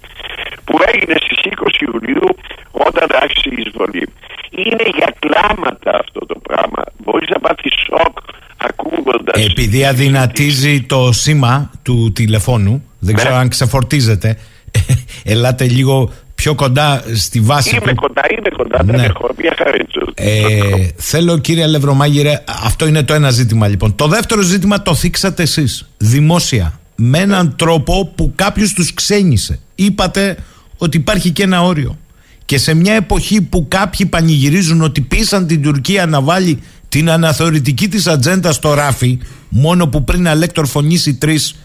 που έγινε στις 20 Ιουλίου όταν άρχισε η εισβολή. Είναι για κλάματα αυτό το πράγμα. Μπορείς να πάθεις σοκ ακούγοντας... Επειδή αδυνατίζει το σήμα του τηλεφώνου, δεν ξέρω ναι. αν ξεφορτίζεται, ελάτε λίγο πιο κοντά στη βάση είμαι κοντά, είμαι κοντά, ναι. δεν έχω μια χαρά ε, Θέλω κύριε Λευρωμάγειρε, αυτό είναι το ένα ζήτημα λοιπόν. Το δεύτερο ζήτημα το θίξατε εσείς, δημόσια, με έναν τρόπο που κάποιος τους ξένησε. Είπατε ότι υπάρχει και ένα όριο. Και σε μια εποχή που κάποιοι πανηγυρίζουν ότι πείσαν την Τουρκία να βάλει την αναθεωρητική της ατζέντα στο ράφι, μόνο που πριν αλέκτορ φωνήσει τρεις,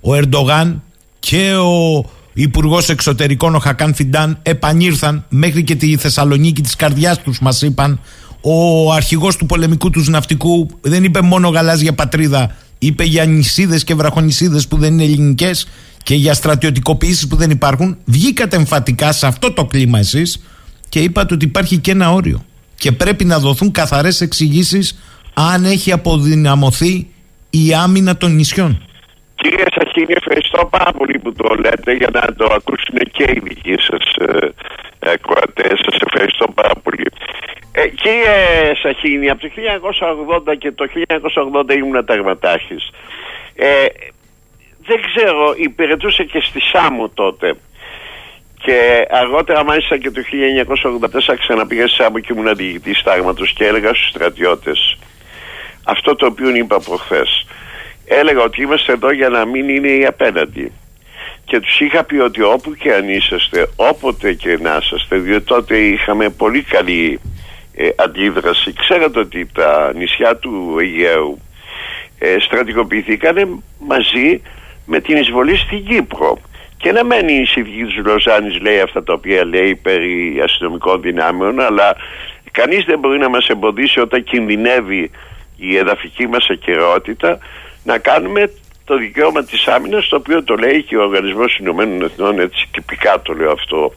ο Ερντογάν και ο Υπουργός Εξωτερικών, ο Χακάν Φιντάν, επανήρθαν μέχρι και τη Θεσσαλονίκη της καρδιάς τους, μας είπαν. Ο αρχηγός του πολεμικού τους ναυτικού δεν είπε μόνο γαλάζια πατρίδα, είπε για νησίδες και βραχονισίδε που δεν είναι ελληνικές και για στρατιωτικοποιήσεις που δεν υπάρχουν. Βγήκατε εμφατικά σε αυτό το κλίμα εσείς και είπατε ότι υπάρχει και ένα όριο και πρέπει να δοθούν καθαρές εξηγήσεις αν έχει αποδυναμωθεί η άμυνα των νησιών. Κύριε Σαχίνη, ευχαριστώ πάρα πολύ που το λέτε για να το ακούσουν και οι δικοί σας ακροατές. Σας ευχαριστώ πάρα πολύ. Ε, κύριε Σαχίνη, από το 1980 και το 1980 ήμουν ταγματάρχη. Ε, δεν ξέρω, υπηρετούσε και στη Σάμο τότε. Και αργότερα μάλιστα και το 1984 ξαναπήγα στη Σάμο και ήμουν αντιγητή στάγματος και έλεγα στους στρατιώτες αυτό το οποίο είπα προχθές. Έλεγα ότι είμαστε εδώ για να μην είναι οι απέναντι. Και τους είχα πει ότι όπου και αν είσαστε, όποτε και να είσαστε, διότι τότε είχαμε πολύ καλή ε, αντίδραση. Ξέρετε ότι τα νησιά του Αιγαίου ε, στρατικοποιηθήκαν μαζί με την εισβολή στην Κύπρο. Και να μένει η συνθήκη της Λοζάνης λέει αυτά τα οποία λέει περί αστυνομικών δυνάμεων, αλλά κανείς δεν μπορεί να μας εμποδίσει όταν κινδυνεύει η εδαφική μας ακαιρεότητα να κάνουμε το δικαίωμα της άμυνας, το οποίο το λέει και ο Οργανισμός Ηνωμένων Εθνών, έτσι τυπικά το λέω αυτό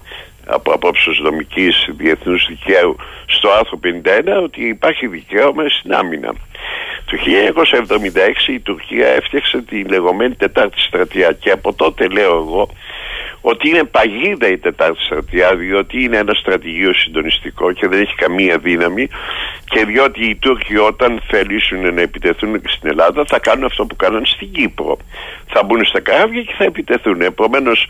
από απόψε δομική διεθνούς δικαίου στο άρθρο 51 ότι υπάρχει δικαίωμα στην άμυνα. Το 1976 η Τουρκία έφτιαξε τη λεγόμενη τετάρτη στρατιά και από τότε λέω εγώ ότι είναι παγίδα η τετάρτη στρατιά διότι είναι ένα στρατηγείο συντονιστικό και δεν έχει καμία δύναμη και διότι οι Τούρκοι όταν θελήσουν να επιτεθούν και στην Ελλάδα θα κάνουν αυτό που κάναν στην Κύπρο. Θα μπουν στα καράβια και θα επιτεθούν. Επομένως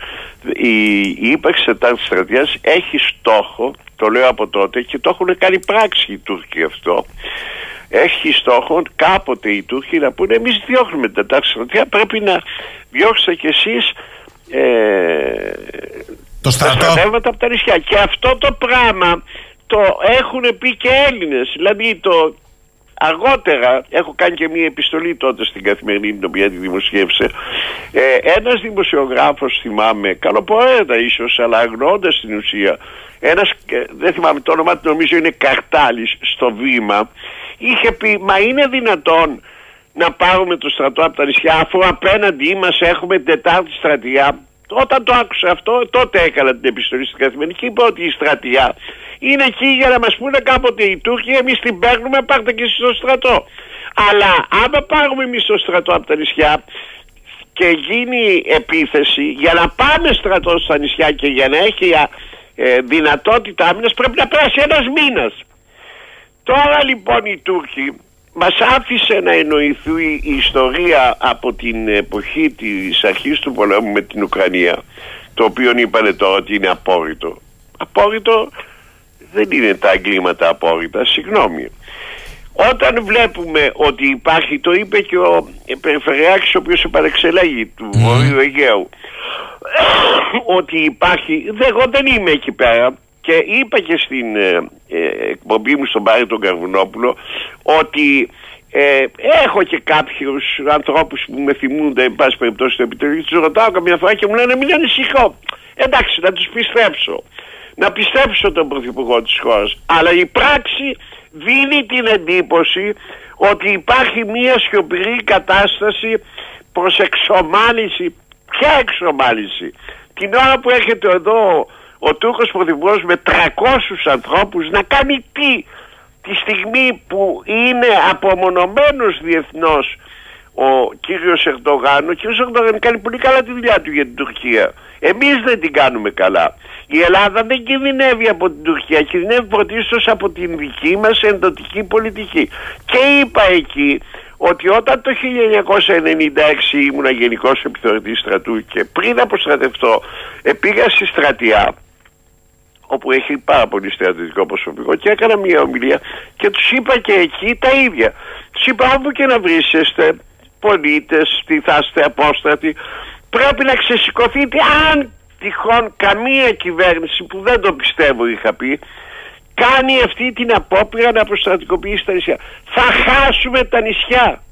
η, η ύπαρξη τετάρτης στρατιάς έχει στόχο, το λέω από τότε και το έχουν κάνει πράξη οι Τούρκοι αυτό έχει στόχο κάποτε οι Τούρκοι να πούνε εμείς διώχνουμε την τετάρτη στρατιά πρέπει να διώξετε κι εσείς ε, το στρατό. τα στρατεύματα από τα νησιά και αυτό το πράγμα το έχουν πει και Έλληνες δηλαδή το αργότερα έχω κάνει και μια επιστολή τότε στην καθημερινή την οποία τη δημοσίευσε ε, ένας δημοσιογράφος θυμάμαι καλοποέτα ίσως αλλά αγνώντας την ουσία ένας, ε, δεν θυμάμαι το όνομα του νομίζω είναι Καρτάλης στο βήμα είχε πει μα είναι δυνατόν να πάρουμε το στρατό από τα νησιά αφού απέναντί μας έχουμε τετάρτη στρατιά όταν το άκουσα αυτό τότε έκανα την επιστολή στην καθημερινή και είπα ότι η στρατιά είναι εκεί για να μας πούνε κάποτε οι Τούρκοι εμείς την παίρνουμε πάρτε και στο στρατό Αλλά άμα πάρουμε εμείς το στρατό από τα νησιά και γίνει επίθεση για να πάμε στρατό στα νησιά και για να έχει ε, δυνατότητα άμυνας πρέπει να περάσει ένας μήνας. Τώρα λοιπόν οι Τούρκοι μας άφησε να εννοηθεί η ιστορία από την εποχή της αρχής του πολέμου με την Ουκρανία το οποίο είπανε τώρα ότι είναι απόρριτο. Απόρριτο δεν είναι τα εγκλήματα απόρριτα, συγγνώμη. Όταν βλέπουμε ότι υπάρχει, το είπε και ο Περιφερειάρχης ο οποίος επαρεξελέγει του mm. Βορείου Αιγαίου ότι υπάρχει, εγώ δεν είμαι εκεί πέρα και είπα και στην ε, ε, εκπομπή μου στον Πάρη τον Καρβουνόπουλο ότι ε, έχω και κάποιους ανθρώπους που με θυμούνται εν πάση περιπτώσει στο επιτελείο τους ρωτάω καμιά φορά και μου λένε μην ανησυχώ εντάξει να τους πιστέψω να πιστέψω τον Πρωθυπουργό της χώρας αλλά η πράξη δίνει την εντύπωση ότι υπάρχει μια σιωπηρή κατάσταση προς εξομάλυση. Ποια εξομάλυση. Την ώρα που έρχεται εδώ ο Τούρκος Πρωθυπουργός με 300 ανθρώπους να κάνει τι τη στιγμή που είναι απομονωμένος διεθνώς ο κύριος Ερντογάν, ο κύριος Ερντογάν κάνει πολύ καλά τη δουλειά του για την Τουρκία. Εμείς δεν την κάνουμε καλά. Η Ελλάδα δεν κινδυνεύει από την Τουρκία, κινδυνεύει πρωτίστως από την δική μας εντοτική πολιτική. Και είπα εκεί ότι όταν το 1996 ήμουν γενικός επιθεωρητής στρατού και πριν αποστρατευτώ πήγα στη στρατιά όπου έχει πάρα πολύ στρατιωτικό προσωπικό και έκανα μια ομιλία και τους είπα και εκεί τα ίδια. Τους είπα όπου και να βρίσκεστε πολίτες, τι θα είστε απόστατοι πρέπει να ξεσηκωθείτε αν τυχόν καμία κυβέρνηση που δεν το πιστεύω είχα πει κάνει αυτή την απόπειρα να προστατικοποιήσει τα νησιά. Θα χάσουμε τα νησιά.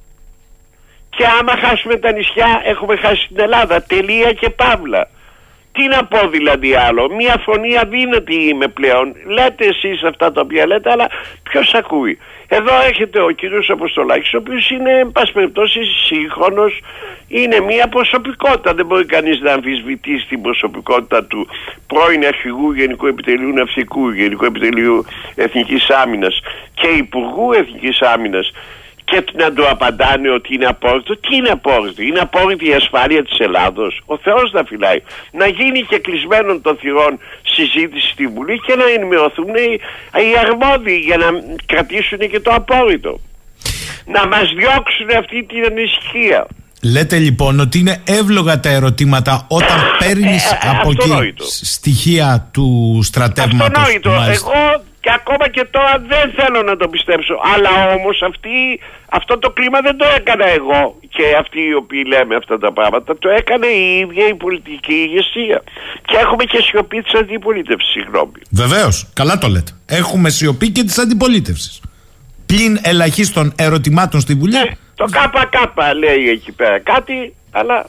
Και άμα χάσουμε τα νησιά έχουμε χάσει την Ελλάδα. Τελεία και παύλα. Τι να πω δηλαδή άλλο. Μία φωνή αδύνατη είμαι πλέον. Λέτε εσείς αυτά τα οποία λέτε αλλά ποιος ακούει; Εδώ έχετε ο κύριος Αποστολάκης ο οποίος είναι εν πάση περιπτώσει σύγχρονος. Είναι μία προσωπικότητα. Δεν μπορεί κανείς να αμφισβητήσει την προσωπικότητα του πρώην αρχηγού Γενικού Επιτελείου Ναυτικού, Γενικού Επιτελείου Εθνικής Άμυνας και Υπουργού Εθνικής Άμυνας και να του απαντάνε ότι είναι απόρριτο. Τι είναι απόρριτο, είναι απόρριτη η ασφάλεια της Ελλάδος. Ο Θεός να φυλάει. Να γίνει και κλεισμένων των θυρών συζήτηση στη Βουλή και να ενημερωθούν οι, οι αρμόδιοι για να κρατήσουν και το απόρριτο. Να μας διώξουν αυτή την ανησυχία. Λέτε λοιπόν ότι είναι εύλογα τα ερωτήματα όταν παίρνει ε, από εκεί στοιχεία του στρατεύματος. Αυτονόητο. Εγώ και ακόμα και τώρα δεν θέλω να το πιστέψω. Αλλά όμως αυτή, αυτό το κλίμα δεν το έκανα εγώ και αυτοί οι οποίοι λέμε αυτά τα πράγματα. Το έκανε η ίδια η πολιτική ηγεσία. Και έχουμε και σιωπή της αντιπολίτευσης, συγγνώμη. Βεβαίως, καλά το λέτε. Έχουμε σιωπή και της αντιπολίτευσης. Πλην ελαχίστων ερωτημάτων στη Βουλή. Ναι, το ΚΚ λέει εκεί πέρα κάτι, αλλά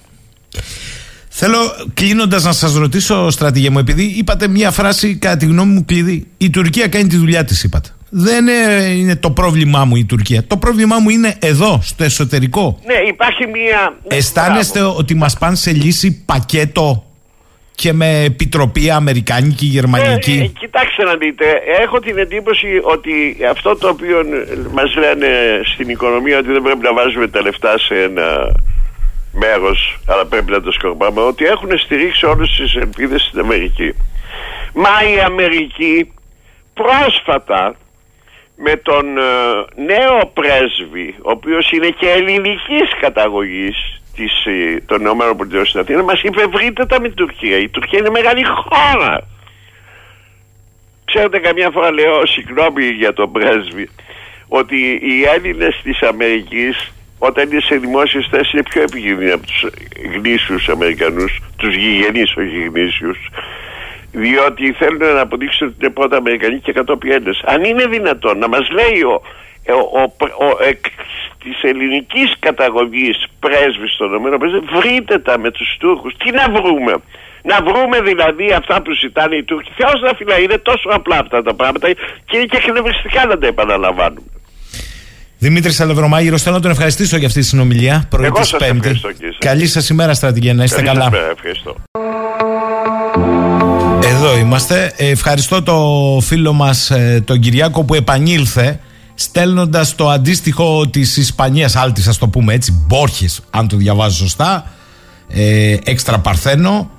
Θέλω κλείνοντας να σας ρωτήσω, στρατηγέ μου, επειδή είπατε μια φράση κατά τη γνώμη μου κλειδί. Η Τουρκία κάνει τη δουλειά της, είπατε. Δεν είναι το πρόβλημά μου η Τουρκία. Το πρόβλημά μου είναι εδώ, στο εσωτερικό. Ναι, υπάρχει μια. Αισθάνεστε ότι μας πάνε σε λύση πακέτο και με επιτροπή αμερικάνικη, γερμανική; Ε, ε, κοιτάξτε να δείτε, έχω την εντύπωση ότι αυτό το οποίο μας λένε στην οικονομία ότι δεν πρέπει να βάζουμε τα λεφτά σε ένα μέρος αλλά πρέπει να το σκορπάμε ότι έχουν στηρίξει όλες τις ελπίδες στην Αμερική. Μα η Αμερική πρόσφατα με τον ε, νέο πρέσβη ο οποίος είναι και ελληνικής καταγωγής της, ε, των ΗΠΑ στην Αθήνα μας είπε βρείτε τα με την Τουρκία. Η Τουρκία είναι μεγάλη χώρα. Ξέρετε καμιά φορά λέω συγγνώμη για τον πρέσβη ότι οι Έλληνες της Αμερικής όταν είναι σε δημόσιες θέσεις είναι πιο επικίνδυνοι από τους γνήσιους Αμερικανούς, τους γηγενείς, όχι γνήσιους, διότι θέλουν να αποδείξουν ότι είναι πρώτα Αμερικανοί και κατόπιν Έλληνες. Αν είναι δυνατόν να μας λέει ο, ο, ο, ο εκ της ελληνικής καταγωγής πρέσβης των ΗΠΑ, βρείτε τα με τους Τούρκους. Τι να βρούμε; Να βρούμε δηλαδή αυτά που ζητάνε οι Τούρκοι. Θεός να φυλάει, είναι τόσο απλά αυτά τα πράγματα και είναι και εκνευριστικά να τα επαναλαμβάνουμε. Δημήτρη Αλευρομάγειρο, θέλω να τον ευχαριστήσω για αυτή τη συνομιλία. Πρωί της Πέμπτη. Καλή σας ημέρα, στρατηγέ, να είστε καλά. ευχαριστώ. Εδώ είμαστε. Ευχαριστώ το φίλο μας ε, τον Κυριάκο που επανήλθε. στέλνοντας το αντίστοιχο της Ισπανίας Άλτης ας το πούμε έτσι Μπόρχες αν το διαβάζω σωστά ε, έξτρα παρθένο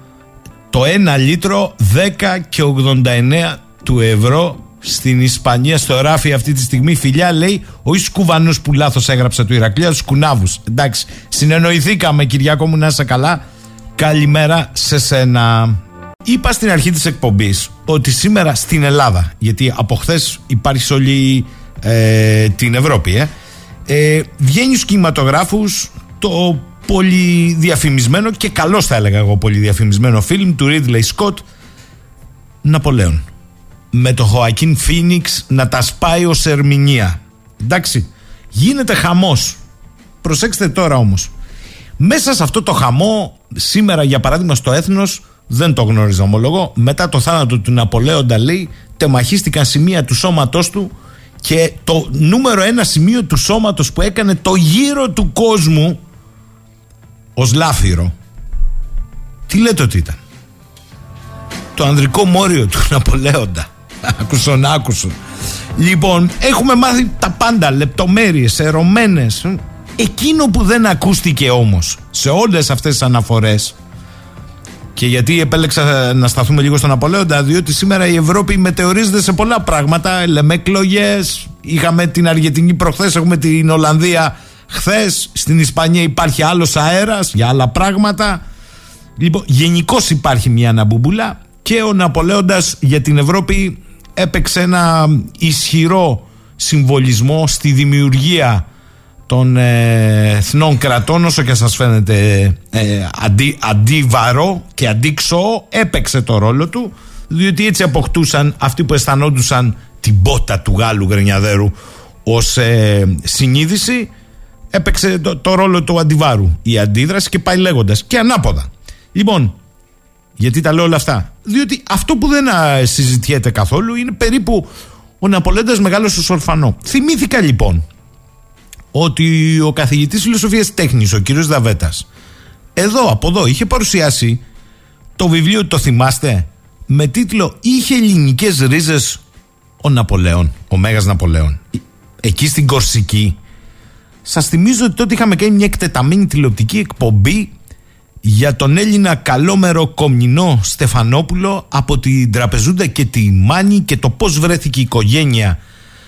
το 1 λίτρο 10 και 89 του ευρώ στην Ισπανία, στο ράφι αυτή τη στιγμή. Φιλιά λέει, όχι σκουβανού που λάθος έγραψε του Ηρακλείου, του κουνάβους. Εντάξει, συνεννοηθήκαμε, Κυριακό μου, να είσαι καλά. Καλημέρα σε σένα. Είπα στην αρχή της εκπομπής ότι σήμερα στην Ελλάδα, γιατί από χθες υπάρχει σε όλη ε, την Ευρώπη, ε, ε, βγαίνει στους κινηματογράφους το πολύ διαφημισμένο και καλό θα έλεγα εγώ πολύ διαφημισμένο φιλμ του Ridley Scott Ναπολέον με το Χωακίν Φίνιξ να τα σπάει ω ερμηνεία. Εντάξει, γίνεται χαμός. Προσέξτε τώρα όμως. Μέσα σε αυτό το χαμό, σήμερα για παράδειγμα στο έθνος, δεν το γνώριζα ομολογώ, μετά το θάνατο του Ναπολέοντα λέει, τεμαχίστηκαν σημεία του σώματός του και το νούμερο ένα σημείο του σώματος που έκανε το γύρο του κόσμου ως λάφυρο. Τι λέτε ότι ήταν; Το ανδρικό μόριο του Ναπολέοντα. Άκουσον, άκουσον. Λοιπόν, έχουμε μάθει τα πάντα, λεπτομέρειες, ερωμένες. Εκείνο που δεν ακούστηκε όμως σε όλες αυτές τις αναφορές και γιατί επέλεξα να σταθούμε λίγο στον Απολέοντα, διότι σήμερα η Ευρώπη μετεωρίζεται σε πολλά πράγματα. Λέμε εκλογές, είχαμε την Αργεντινή προχθές, έχουμε την Ολλανδία χθες. Στην Ισπανία υπάρχει άλλος αέρας για άλλα πράγματα. Λοιπόν, γενικώς υπάρχει μια αναμπουμπουλά και ο Ναπολέοντας για την Ευρώπη έπαιξε ένα ισχυρό συμβολισμό στη δημιουργία των ε, εθνών κρατών όσο και σας φαίνεται ε, αντί, αντίβαρο και αντίξω έπαιξε το ρόλο του διότι έτσι αποκτούσαν αυτοί που αισθανόντουσαν την πότα του Γάλλου Γρενιαδέρου ως ε, συνείδηση. Έπαιξε το, το, ρόλο του αντιβάρου η αντίδραση και πάει λέγοντας. Και ανάποδα. Λοιπόν γιατί τα λέω όλα αυτά. Διότι αυτό που δεν συζητιέται καθόλου είναι περίπου ο Ναπολέντα μεγάλος στο Ορφανό. Θυμήθηκα λοιπόν ότι ο καθηγητής φιλοσοφίας τέχνης, ο κύριος Δαβέτας, εδώ, από εδώ, είχε παρουσιάσει το βιβλίο, το θυμάστε, με τίτλο «Είχε ελληνικές ρίζες ο Ναπολέον, ο Μέγας Ναπολέον». Εκεί στην Κορσική. Σας θυμίζω ότι τότε είχαμε κάνει μια εκτεταμένη τηλεοπτική εκπομπή για τον Έλληνα καλόμερο Κομνηνό Στεφανόπουλο από την Τραπεζούντα και τη Μάνη και το πώς βρέθηκε η οικογένεια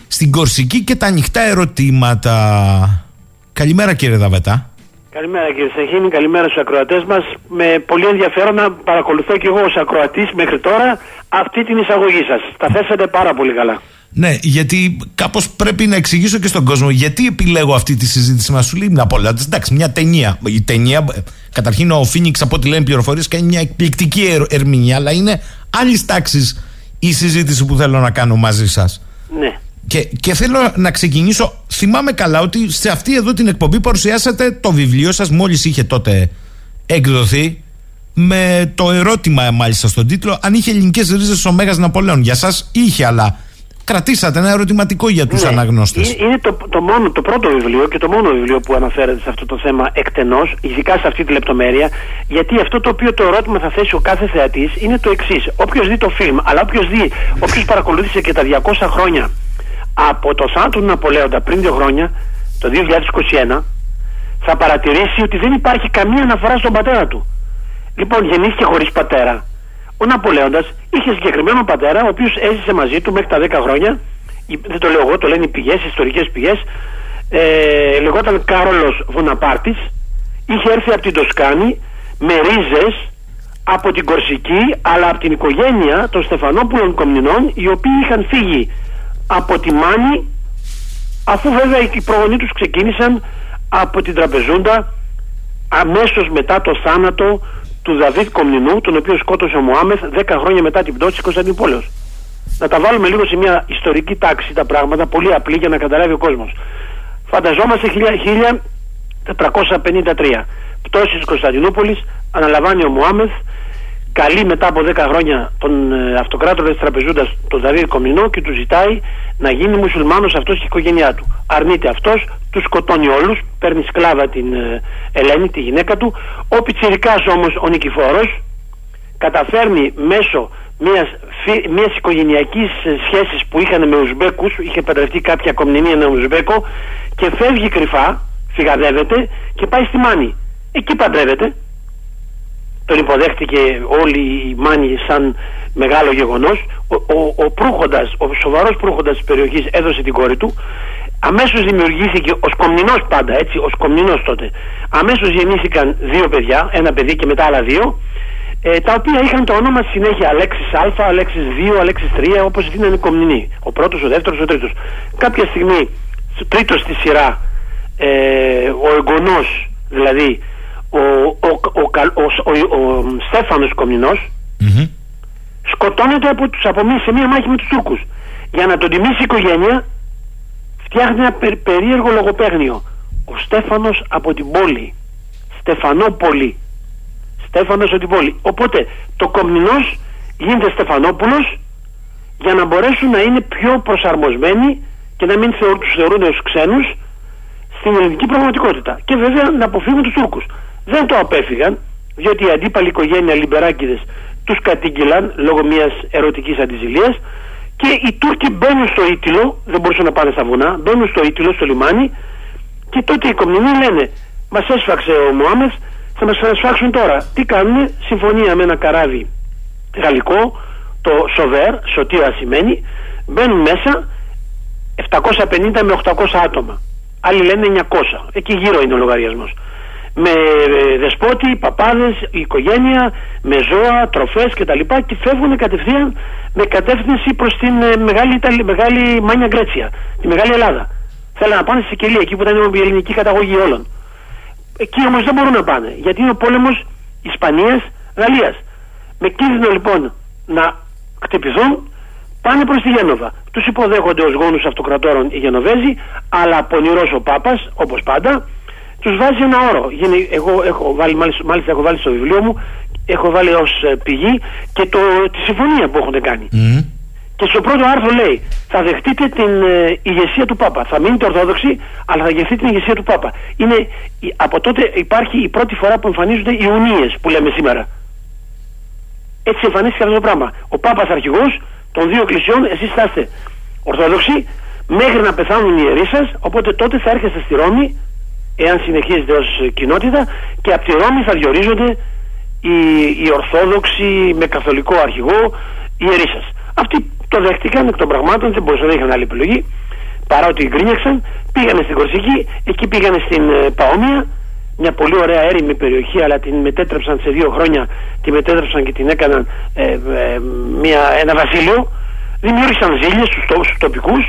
στην Κορσική και τα ανοιχτά ερωτήματα. Καλημέρα κύριε Δαβετά. Καλημέρα κύριε Σαχίνη, καλημέρα στους ακροατές μας. Με πολύ ενδιαφέρον να παρακολουθώ και εγώ ως ακροατής μέχρι τώρα αυτή την εισαγωγή σας. Τα θέσατε πάρα πολύ καλά. Ναι, γιατί κάπως πρέπει να εξηγήσω και στον κόσμο γιατί επιλέγω αυτή τη συζήτηση. Μας σου λέει να πω, εντάξει, μια ταινία. Η ταινία, καταρχήν ο Φίνιξ από ό,τι λένε πληροφορίες, κάνει μια εκπληκτική ερμηνεία, αλλά είναι άλλης τάξης η συζήτηση που θέλω να κάνω μαζί σας. Ναι. Και, και θέλω να ξεκινήσω. Θυμάμαι καλά ότι σε αυτή εδώ την εκπομπή παρουσιάσατε το βιβλίο σας, μόλις είχε τότε εκδοθεί, με το ερώτημα μάλιστα στον τίτλο, αν είχε ελληνικές ρίζες ο Μέγας Ναπολέον. Για σας είχε, αλλά κρατήσατε ένα ερωτηματικό για τους ναι. αναγνώστες. Είναι το, το, μόνο, το πρώτο βιβλίο και το μόνο βιβλίο που αναφέρεται σε αυτό το θέμα εκτενώς, ειδικά σε αυτή τη λεπτομέρεια, γιατί αυτό το οποίο το ερώτημα θα θέσει ο κάθε θεατής είναι το εξής. Όποιος δει το φιλμ, αλλά όποιος δει, όποιος παρακολούθησε και τα 200 χρόνια από το θάνατο του Ναπολέοντα πριν δύο χρόνια, το 2021, θα παρατηρήσει ότι δεν υπάρχει καμία αναφορά στον πατέρα του. Λοιπόν, γεννήθηκε χωρίς πατέρα ο Ναπολέοντας είχε συγκεκριμένο πατέρα, ο οποίος έζησε μαζί του μέχρι τα 10 χρόνια. Δεν το λέω εγώ, το λένε οι πηγές, οι ιστορικές πηγές. Ε, λεγόταν Κάρολος Βοναπάρτης. Είχε έρθει από την Τοσκάνη με ρίζες από την Κορσική, αλλά από την οικογένεια των Στεφανόπουλων Κομνηνών, οι οποίοι είχαν φύγει από τη Μάνη, αφού βέβαια οι προγονείς τους ξεκίνησαν από την Τραπεζούντα αμέσως μετά το θάνατο του Δαβίδ Κομνηνού, τον οποίο σκότωσε ο Μωάμεθ 10 χρόνια μετά την πτώση της Κωνσταντινούπολης. Να τα βάλουμε λίγο σε μια ιστορική τάξη τα πράγματα, πολύ απλή για να καταλάβει ο κόσμος. Φανταζόμαστε 1453. Πτώση της Κωνσταντινούπολης, αναλαμβάνει ο Μωάμεθ, καλεί μετά από 10 χρόνια τον ε, αυτοκράτορα της Τραπεζούντας, τον Δαβίδ Κομνηνό, και του ζητάει να γίνει μουσουλμάνος αυτός και η οικογένειά του. Αρνείται αυτός, τους σκοτώνει όλους, παίρνει σκλάβα την ε, Ελένη, τη γυναίκα του. Ο Πιτσιρικάς όμως ο Νικηφόρος καταφέρνει μέσω μιας, φι- μιας οικογενειακής ε, σχέσης που είχαν με Ουσμπέκους, είχε παντρευτεί κάποια κομνηνή ένα Ουσμπέκο και φεύγει κρυφά, φυγαδεύεται και πάει στη Μάνη. Εκεί παντρεύεται. Τον υποδέχτηκε όλη η Μάνη σαν μεγάλο γεγονός. Ο, ο, ο προύχοντας, ο σοβαρός προύχοντας της περιοχής έδωσε την κόρη του. Αμέσως δημιουργήθηκε ο Σκομνηνός πάντα, έτσι, ο Σκομνηνός τότε. Αμέσως γεννήθηκαν δύο παιδιά, ένα παιδί και μετά άλλα δύο ε, τα οποία είχαν το όνομα στη συνέχεια Αλέξης Α, Αλέξης 2, Αλέξης 3, όπως δίνανε οι κομνηνοί. Ο πρώτος, ο δεύτερος, ο τρίτος. Κάποια στιγμή, τρίτος στη σειρά, ε, ο εγγονός, δηλαδή ο, ο, ο, Καλ- ο, ο, ο, Στέφανος Κομνηνός, Μμμ. σκοτώνεται από τους απομείς σε μία μάχη με τους Τούρκους. Για να τον τιμήσει η οικογένεια, φτιάχνει ένα περ- περίεργο λογοπαίγνιο. Ο Στέφανος από την πόλη. Στεφανόπολη. Στέφανος από την πόλη. Οπότε το Κομνηνός γίνεται Στεφανόπουλος για να μπορέσουν να είναι πιο προσαρμοσμένοι και να μην θεωρούν, τους θεωρούν ως ξένους στην ελληνική πραγματικότητα. Και βέβαια να αποφύγουν τους Τούρκους. Δεν το απέφυγαν, διότι η αντίπαλη οικογένεια Λιμπεράκηδες τους κατήγγυλαν λόγω μιας ερωτικής αντιζηλίας και οι Τούρκοι μπαίνουν στο Ήτυλο, δεν μπορούσαν να πάνε στα βουνά, μπαίνουν στο Ήτυλο, στο λιμάνι και τότε οι κομμουνοί λένε μας έσφαξε ο Μωάμεθ, θα μας σφάξουν τώρα. Τι κάνουν, συμφωνία με ένα καράβι γαλλικό, το Σοβέρ, σωτήρα σημαίνει, μπαίνουν μέσα 750 με 800 άτομα. Άλλοι λένε 900. Εκεί γύρω είναι ο λογαριασμός. Με ε, δεσπότη, παπάδες, οικογένεια, με ζώα, τροφές κτλ. Και φεύγουν κατευθείαν με κατεύθυνση προς την ε, μεγάλη, Ιταλία, μεγάλη Μάνια Γκρέτσια, τη μεγάλη Ελλάδα. Θέλουν να πάνε στη Σικελία, εκεί που ήταν η ελληνική καταγωγή όλων. Εκεί όμως δεν μπορούν να πάνε, γιατί είναι ο πόλεμος Ισπανίας-Γαλλίας. Με κίνδυνο λοιπόν να χτυπηθούν, πάνε προς τη Γένοβα. Τους υποδέχονται ως γόνους αυτοκρατόρων οι Γενοβέζοι, αλλά πονηρός ο Πάπας, όπως πάντα, τους βάζει ένα όρο. Γίνει- Εγώ έχω βάλει, μάλιστα, μάλιστα έχω βάλει στο βιβλίο μου, έχω βάλει ως ε, πηγή και το, τη συμφωνία που έχουν κάνει. Μμμ. Και στο πρώτο άρθρο λέει θα δεχτείτε την ε, ηγεσία του Πάπα. Θα μείνετε Ορθόδοξοι, αλλά θα δεχτείτε την ηγεσία του Πάπα. Είναι, η- από τότε υπάρχει η πρώτη φορά που εμφανίζονται οι ουνίες που λέμε σήμερα. Έτσι εμφανίστηκε αυτό το πράγμα. Ο Πάπας αρχηγός των δύο εκκλησιών, εσείς θα είστε Ορθόδοξοι, μέχρι να πεθάνουν οι ιερείς σας, οπότε τότε θα έρχεστε στη Ρώμη, εάν συνεχίζετε ως ε, κοινότητα, και από τη Ρώμη θα διορίζονται οι, οι Ορθόδοξοι με καθολικό αρχηγό ιερείς σας. Αυτοί το δέχτηκαν εκ των πραγμάτων, δεν μπορούσαν να είχαν άλλη επιλογή, παρά ότι γκρίνιαξαν, πήγανε στην Κορσική, εκεί πήγανε στην ε, Παόμια, μια πολύ ωραία έρημη περιοχή, αλλά την μετέτρεψαν σε δύο χρόνια, τη μετέτρεψαν και την έκαναν ε, ε, μια, ένα βασίλειο. Δημιούργησαν ζήλιες στους, τό- στους τοπικούς,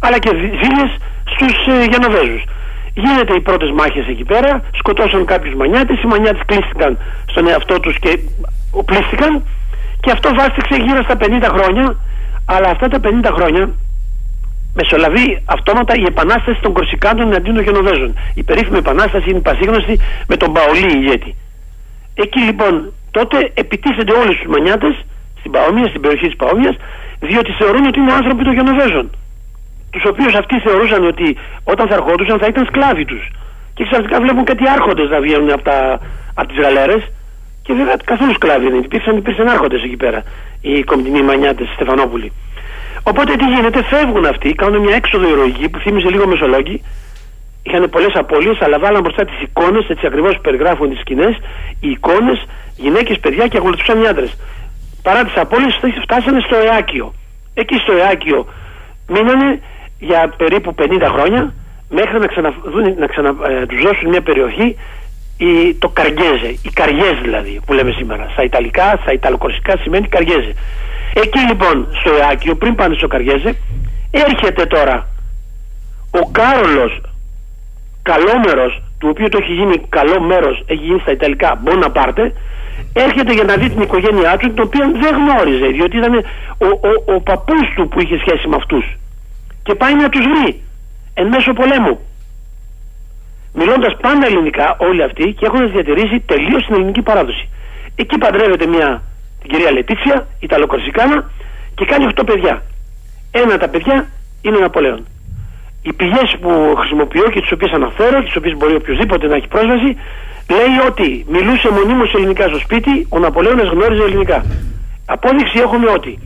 αλλά και δι- ζήλιες στους ε, Γενοβέζους. Γίνεται οι πρώτες μάχες εκεί πέρα, σκοτώσαν κάποιους μανιάτες, οι μανιάτες κλείστηκαν στον εαυτό τους και οπλίστηκαν και αυτό βάστηξε γύρω στα 50 χρόνια, αλλά αυτά τα 50 χρόνια μεσολαβεί αυτόματα η επανάσταση των Κορσικάνων εναντίον των Γενοβέζων. Η περίφημη επανάσταση είναι πασίγνωστη με τον Παολί ηγέτη. Εκεί λοιπόν τότε επιτίθενται όλοι στους μανιάτες στην Παόμια, στην περιοχή της Παόμιας, διότι θεωρούν ότι είναι άνθρωποι των Γενοβέζων. Τους οποίους αυτοί θεωρούσαν ότι όταν θα ερχόντουσαν θα ήταν σκλάβοι τους. Και ξαφνικά βλέπουν κάτι άρχοντες να βγαίνουν από, τα, από τις γαλέρες και βέβαια καθόλου σκλάβοι δεν υπήρξαν, υπήρξαν άρχοντες εκεί πέρα, οι κομπτινοί μανιάτες Στεφανόπουλοι. Οπότε τι γίνεται, φεύγουν αυτοί, κάνουν μια έξοδο ηρωική που θύμιζε λίγο Μεσολόγγι. Είχαν πολλές απώλειες, αλλά βάλαν μπροστά τις εικόνες, έτσι ακριβώς που περιγράφουν τις σκηνές, οι εικόνες, γυναίκες, παιδιά και ακολουθούσαν οι άντρες. Παρά τις απώλειες, φτάσανε στο Εάκιο. Εκεί στο Εάκιο μείνανε για περίπου 50 χρόνια, μέχρι να, ξαναδούν, να ξανα, ε, τους δώσουν μια περιοχή, η, το Καριέζε, η Καριέζ δηλαδή, που λέμε σήμερα. Στα Ιταλικά, στα Ιταλοκορσικά σημαίνει Καριέζε. Εκεί λοιπόν στο Εάκιο, πριν πάνε στο Καριέζε, έρχεται τώρα ο Κάρολος καλόμερος, του οποίου το έχει γίνει καλό μέρος, έχει γίνει στα Ιταλικά Μποναπάρτε, έρχεται για να δει την οικογένειά του, την οποία δεν γνώριζε, διότι ήταν ο, ο, ο παππούς του που είχε σχέση με αυτούς. Και πάει να τους βρει, εν μέσω πολέμου. Μιλώντας πάντα ελληνικά όλοι αυτοί και έχοντας διατηρήσει τελείως την ελληνική παράδοση. Εκεί παντρεύεται μια την κυρία Λετίτσια, Ιταλοκορσικάνα και κάνει 8 παιδιά. Ένα τα παιδιά είναι ο Ναπολέον. Οι πηγές που χρησιμοποιώ και τις οποίες αναφέρω, τις οποίες μπορεί οποιοδήποτε να έχει πρόσβαση, λέει ότι μιλούσε μονίμως ελληνικά στο σπίτι, ο Ναπολέον γνώριζε ελληνικά. Απόδειξη έχουμε ότι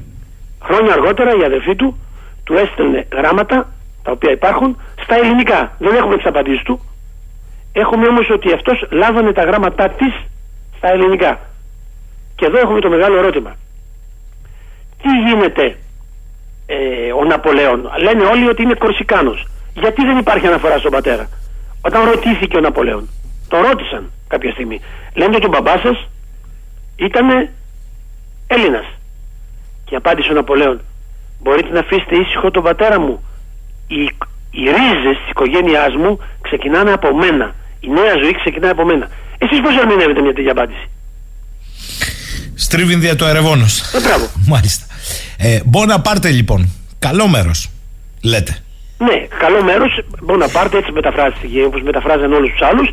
χρόνια αργότερα η αδερφή του του έστελνε γράμματα τα οποία υπάρχουν στα ελληνικά. Δεν έχουμε τις απαντήσεις του. Έχουμε όμως ότι αυτός λάβανε τα γράμματά της στα ελληνικά. Και εδώ έχουμε το μεγάλο ερώτημα. Τι γίνεται ε, ο Ναπολέον; Λένε όλοι ότι είναι Κορσικάνος. Γιατί δεν υπάρχει αναφορά στον πατέρα; Όταν ρωτήθηκε ο Ναπολέον, το ρώτησαν κάποια στιγμή. Λένε ότι ο μπαμπάς σας ήταν Έλληνας. Και απάντησε ο Ναπολέον, μπορείτε να αφήσετε ήσυχο τον πατέρα μου. Οι, οι ρίζες της οικογένειάς μου ξεκινάνε από μένα. Η νέα ζωή ξεκινάει από μένα. Εσείς πώς ερμηνεύετε μια τέτοια απάντηση; Στρίβιν δια το ερευόνος. Ε, μπράβο. Μάλιστα. Ε, Μπόνα πάρτε λοιπόν. Καλό μέρος. Λέτε. Ναι, καλό μέρος. Μπορεί να πάρετε έτσι μεταφράστηκε όπως μεταφράζαν όλους τους άλλους.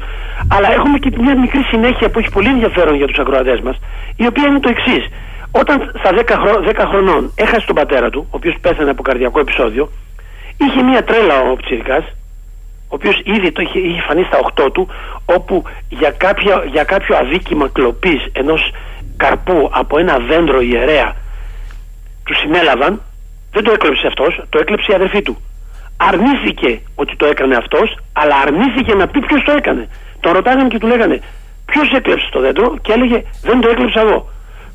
Αλλά έχουμε και μια μικρή συνέχεια που έχει πολύ ενδιαφέρον για τους ακροατές μας, η οποία είναι το εξής. Όταν στα 10, χρο... 10 χρονών έχασε τον πατέρα του, ο οποίος πέθανε από καρδιακό επεισόδιο, είχε μια τρέλα ο Πτσυρικά, ο οποίος ήδη το είχε, είχε φανεί στα 8 του, όπου για, κάποια, για κάποιο αδίκημα κλοπής ενός καρπού από ένα δέντρο ιερέα του συνέλαβαν, δεν το έκλεψε αυτός, το έκλεψε η αδερφή του. Αρνήθηκε ότι το έκανε αυτός αλλά αρνήθηκε να πει ποιος το έκανε. Τον ρωτάγανε και του λέγανε ποιος έκλεψε το δέντρο και έλεγε δεν το έκλεψα εγώ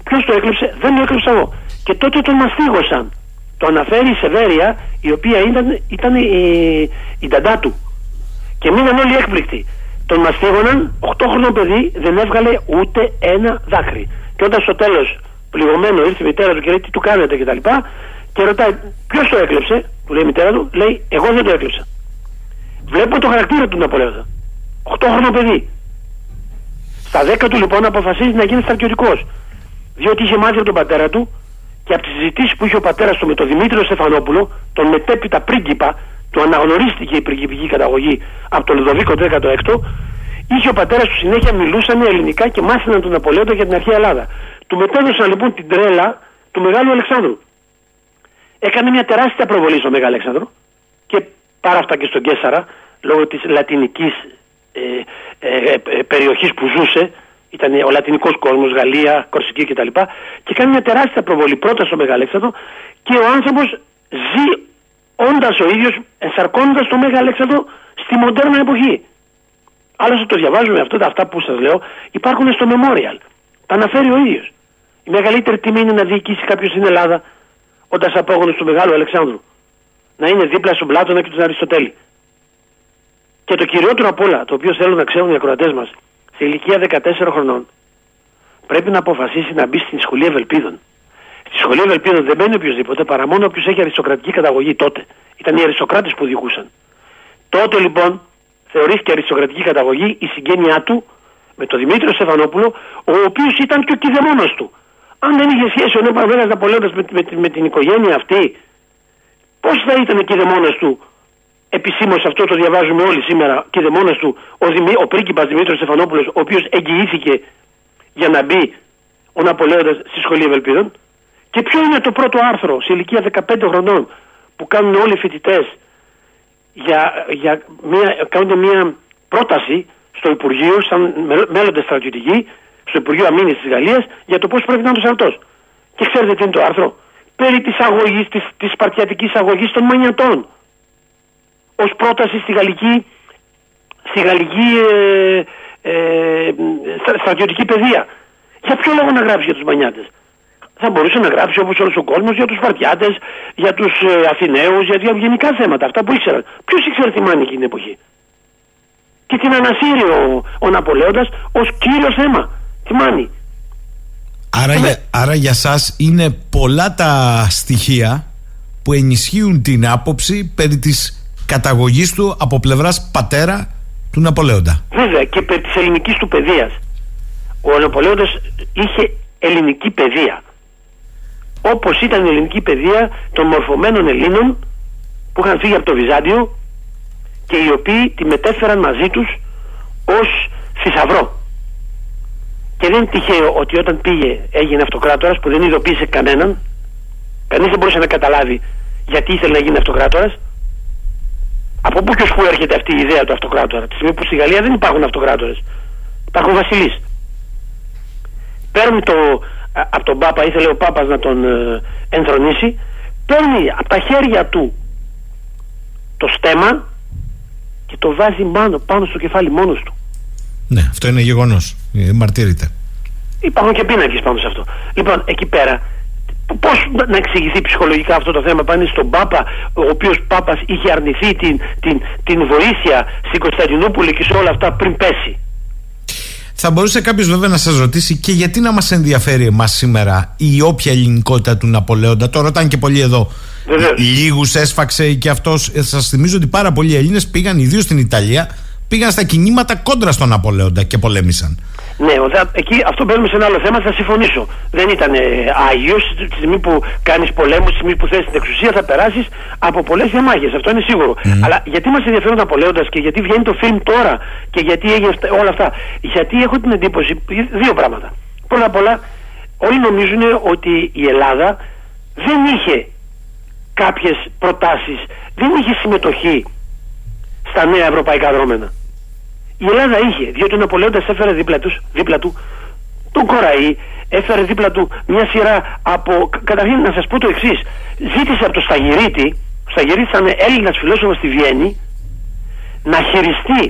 ποιος το έκλεψε δεν το έκλεψα εγώ και τότε τον μαστίγωσαν το αναφέρει η Σεβέρια η οποία ήταν, ήταν η, η νταντά του και μείναν όλοι έκπληκτοι τον μαστίγωναν 8 χρονών παιδί δεν έβγαλε ούτε ένα δάκρυ και όταν στο τέλος πληγωμένο ήρθε η μητέρα του και λέει τι του κάνετε κτλ και ρωτάει ποιος το έκλεψε, που λέει η μητέρα του, λέει εγώ δεν το έκλεψα. Βλέπω το χαρακτήρα του Ναπολέοντα. 8 χρόνο παιδί. Στα 10 του λοιπόν αποφασίζει να γίνει στρατιωτικός. Διότι είχε μάθει από τον πατέρα του και από τις συζητήσεις που είχε ο πατέρας του με τον Δημήτριο Στεφανόπουλο, τον μετέπειτα πρίγκιπα, του αναγνωρίστηκε η πριγκιπική καταγωγή από τον Λουδοβίκο 16ο, είχε ο πατέρας του συνέχεια μιλούσαν ελληνικά και μάθαιναν τον Ναπολέοντα για την αρχαία Ελλάδα. Του μετέδωσαν λοιπόν την τρέλα του Μεγάλου Αλεξάνδρου έκανε μια τεράστια προβολή στο Μέγα Αλέξανδρο και πάρα αυτά και στον Κέσσαρα λόγω της λατινικής ε, ε, ε, περιοχής που ζούσε ήταν ο λατινικός κόσμος, Γαλλία, Κορσική κτλ. Και κάνει μια τεράστια προβολή πρώτα στο Μέγα Αλέξανδρο και ο άνθρωπος ζει όντας ο ίδιος ενσαρκώνοντας το Μέγα Αλέξανδρο στη μοντέρνα εποχή. Άλλωστε το διαβάζουμε αυτό, αυτά που σας λέω υπάρχουν στο Memorial. Τα αναφέρει ο ίδιος. Η μεγαλύτερη τιμή είναι να διοικήσει κάποιος στην Ελλάδα όντας απόγονος του Μεγάλου Αλεξάνδρου. Να είναι δίπλα στον Πλάτωνα και τον Αριστοτέλη. Και το κυριότερο απ' όλα, το οποίο θέλουν να ξέρουν οι ακροατές μας, σε ηλικία 14 χρονών, πρέπει να αποφασίσει να μπει στην σχολή Ευελπίδων. Στη σχολή Ευελπίδων δεν μπαίνει οποιοδήποτε παρά μόνο όποιος έχει αριστοκρατική καταγωγή τότε. Ήταν οι αριστοκράτες που διοικούσαν. Τότε λοιπόν θεωρήθηκε αριστοκρατική καταγωγή η συγγένειά του με τον Δημήτριο Στεφανόπουλο, ο οποίος ήταν και ο κυδεμόνα του. Αν δεν είχε σχέση ο Νέος Ναπολέοντα με, με, με, την οικογένεια αυτή, πώς θα ήταν κυδεμόνα του επισήμως αυτό το διαβάζουμε όλοι σήμερα, κυδεμόνα του ο, Δημή, ο πρίγκιπας Δημήτρης Στεφανόπουλος, ο οποίος εγγυήθηκε για να μπει ο Ναπολέοντας στη σχολή Ευελπίδων. Και ποιο είναι το πρώτο άρθρο σε ηλικία 15 χρονών που κάνουν όλοι οι φοιτητές για, για μια, κάνουν μια πρόταση στο Υπουργείο, σαν μέλλοντες στρατιωτικοί, στο Υπουργείο Αμήνης της Γαλλίας για το πώς πρέπει να είναι ο στρατός. Και ξέρετε τι είναι το άρθρο; Περί της αγωγής, της της σπαρτιατική αγωγής των μανιατών. Ω πρόταση στη γαλλική, στη γαλλική ε, ε, στρατιωτική παιδεία. Για ποιο λόγο να γράψει για τους μανιάτε. Θα μπορούσε να γράψει όπως όλος ο κόσμος για τους Σπαρτιάτε, για τους ε, Αθηναίους, για, για γενικά θέματα, αυτά που ήξεραν. Ποιος ήξερε τι μάνη εκείνη την εποχή; Και την ανασύρει ο, ο Ναπολέοντας ως κύριος θέμα. Θυμάνει. Άρα, για, άρα για σας είναι πολλά τα στοιχεία που ενισχύουν την άποψη περί της καταγωγής του από πλευράς πατέρα του Ναπολέοντα. Βέβαια και περί της ελληνικής του παιδείας. Ο Ναπολέοντας είχε ελληνική παιδεία. Όπως ήταν η ελληνική παιδεία των μορφωμένων Ελλήνων που είχαν φύγει από το Βυζάντιο και οι οποίοι τη μετέφεραν μαζί τους ως θησαυρό. Και δεν είναι τυχαίο ότι όταν πήγε έγινε αυτοκράτορας που δεν ειδοποίησε κανέναν, κανείς δεν μπορούσε να καταλάβει γιατί ήθελε να γίνει αυτοκράτορας. Από πού και ω πού έρχεται αυτή η ιδέα του αυτοκράτορα, τη στιγμή που στη Γαλλία δεν υπάρχουν αυτοκράτορες. Υπάρχουν βασιλείς. Παίρνουν το, από τον Πάπα, ήθελε ο Πάπας να τον ε, ενθρονήσει, παίρνει από τα χέρια του το στέμα και το βάζει πάνω, πάνω στο κεφάλι μόνος του. Ναι, αυτό είναι γεγονός. Ε, μαρτύρεται. Υπάρχουν και πίνακες πάνω σε αυτό. Λοιπόν, εκεί πέρα Πώς να εξηγηθεί ψυχολογικά αυτό το θέμα πάνε στον Πάπα, ο οποίος Πάπας είχε αρνηθεί την, την, την βοήθεια στην Κωνσταντινούπολη και σε όλα αυτά πριν πέσει. Θα μπορούσε κάποιος βέβαια να σας ρωτήσει και γιατί να μας ενδιαφέρει εμάς σήμερα η όποια ελληνικότητα του Ναπολέοντα. Το ρωτάνε και πολλοί εδώ. Λίγους έσφαξε και αυτός. Ε, σας θυμίζω ότι πάρα πολλοί Έλληνες πήγαν, ιδίως στην Ιταλία, πήγαν στα κινήματα κόντρα στον Ναπολέοντα και πολέμησαν. Ναι, ο, εκεί αυτό μπαίνουμε σε ένα άλλο θέμα, θα συμφωνήσω. Δεν ήταν ε, άγιος. Τη στιγμή που κάνεις πολέμους, τη στιγμή που θες την εξουσία, θα περάσεις από πολλές διαμάχες. Αυτό είναι σίγουρο. Αλλά γιατί μας ενδιαφέρουν τα πολέοντα και γιατί βγαίνει το φιλμ τώρα και γιατί έγινε όλα αυτά; Γιατί έχω την εντύπωση, δύο πράγματα. Πρώτα απ' όλα, όλοι νομίζουν ότι η Ελλάδα δεν είχε κάποιες προτάσεις, δεν είχε συμμετοχή στα νέα ευρωπαϊκά δρόμενα. Η Ελλάδα είχε, διότι ο Ναπολέοντας έφερε δίπλα, τους, δίπλα του τον Κοραή, έφερε δίπλα του μια σειρά από. Καταρχήν να σας πω το εξής. Ζήτησε από τον Σταγυρίτη, ο Σταγυρίτη ήταν Έλληνας φιλόσοφος στη Βιέννη, να χειριστεί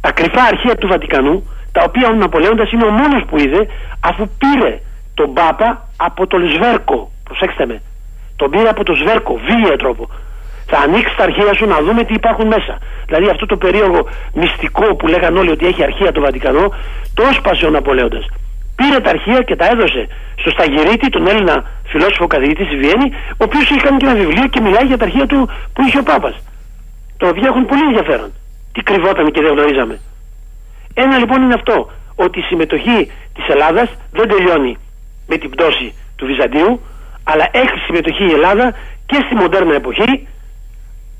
τα κρυφά αρχεία του Βατικανού, τα οποία ο Ναπολέοντας είναι ο μόνος που είδε, αφού πήρε τον Πάπα από τον Σβέρκο. Προσέξτε με. Τον πήρε από τον Σβέρκο, βίαιο τρόπο θα ανοίξει τα αρχεία σου να δούμε τι υπάρχουν μέσα. Δηλαδή αυτό το περίεργο μυστικό που λέγανε όλοι ότι έχει αρχεία το Βατικανό, το έσπασε ο Ναπολέοντας. Πήρε τα αρχεία και τα έδωσε στο Σταγυρίτη, τον Έλληνα φιλόσοφο καθηγητή στη Βιέννη, ο οποίος έχει κάνει και ένα βιβλίο και μιλάει για τα αρχεία του που είχε ο Πάπας. Τα οποία έχουν πολύ ενδιαφέρον. Τι κρυβόταν και δεν γνωρίζαμε. Ένα λοιπόν είναι αυτό, ότι η συμμετοχή της Ελλάδας δεν τελειώνει με την πτώση του Βυζαντίου, αλλά έχει συμμετοχή η Ελλάδα και στη μοντέρνα εποχή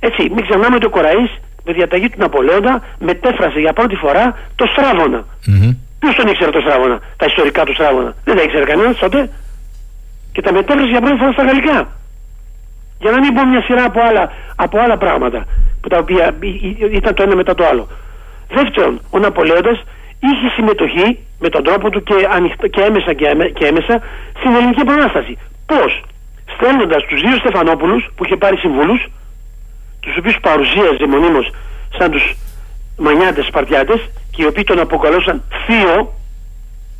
έτσι, μην ξεχνάμε ότι ο Κοραής με διαταγή του Ναπολέοντα μετέφρασε για πρώτη φορά το Στράβωνα. Mm-hmm. Ποιος τον ήξερε το Στράβωνα, τα ιστορικά του Στράβωνα; Δεν τα ήξερε κανένας τότε. Και τα μετέφρασε για πρώτη φορά στα γαλλικά. Για να μην πω μια σειρά από άλλα, από άλλα πράγματα που τα οποία ήταν το ένα μετά το άλλο. Δεύτερον, ο Ναπολέοντας είχε συμμετοχή με τον τρόπο του και, ανοιχτά, και έμεσα και, και έμεσα στην Ελληνική Επανάσταση. Πώς, στέλνοντας τους δύο Στεφανόπουλους που είχε πάρει συμβούλους, τους οποίους παρουσίαζε μονίμως σαν τους μανιάτες Σπαρτιάτες και οι οποίοι τον αποκαλούσαν θείο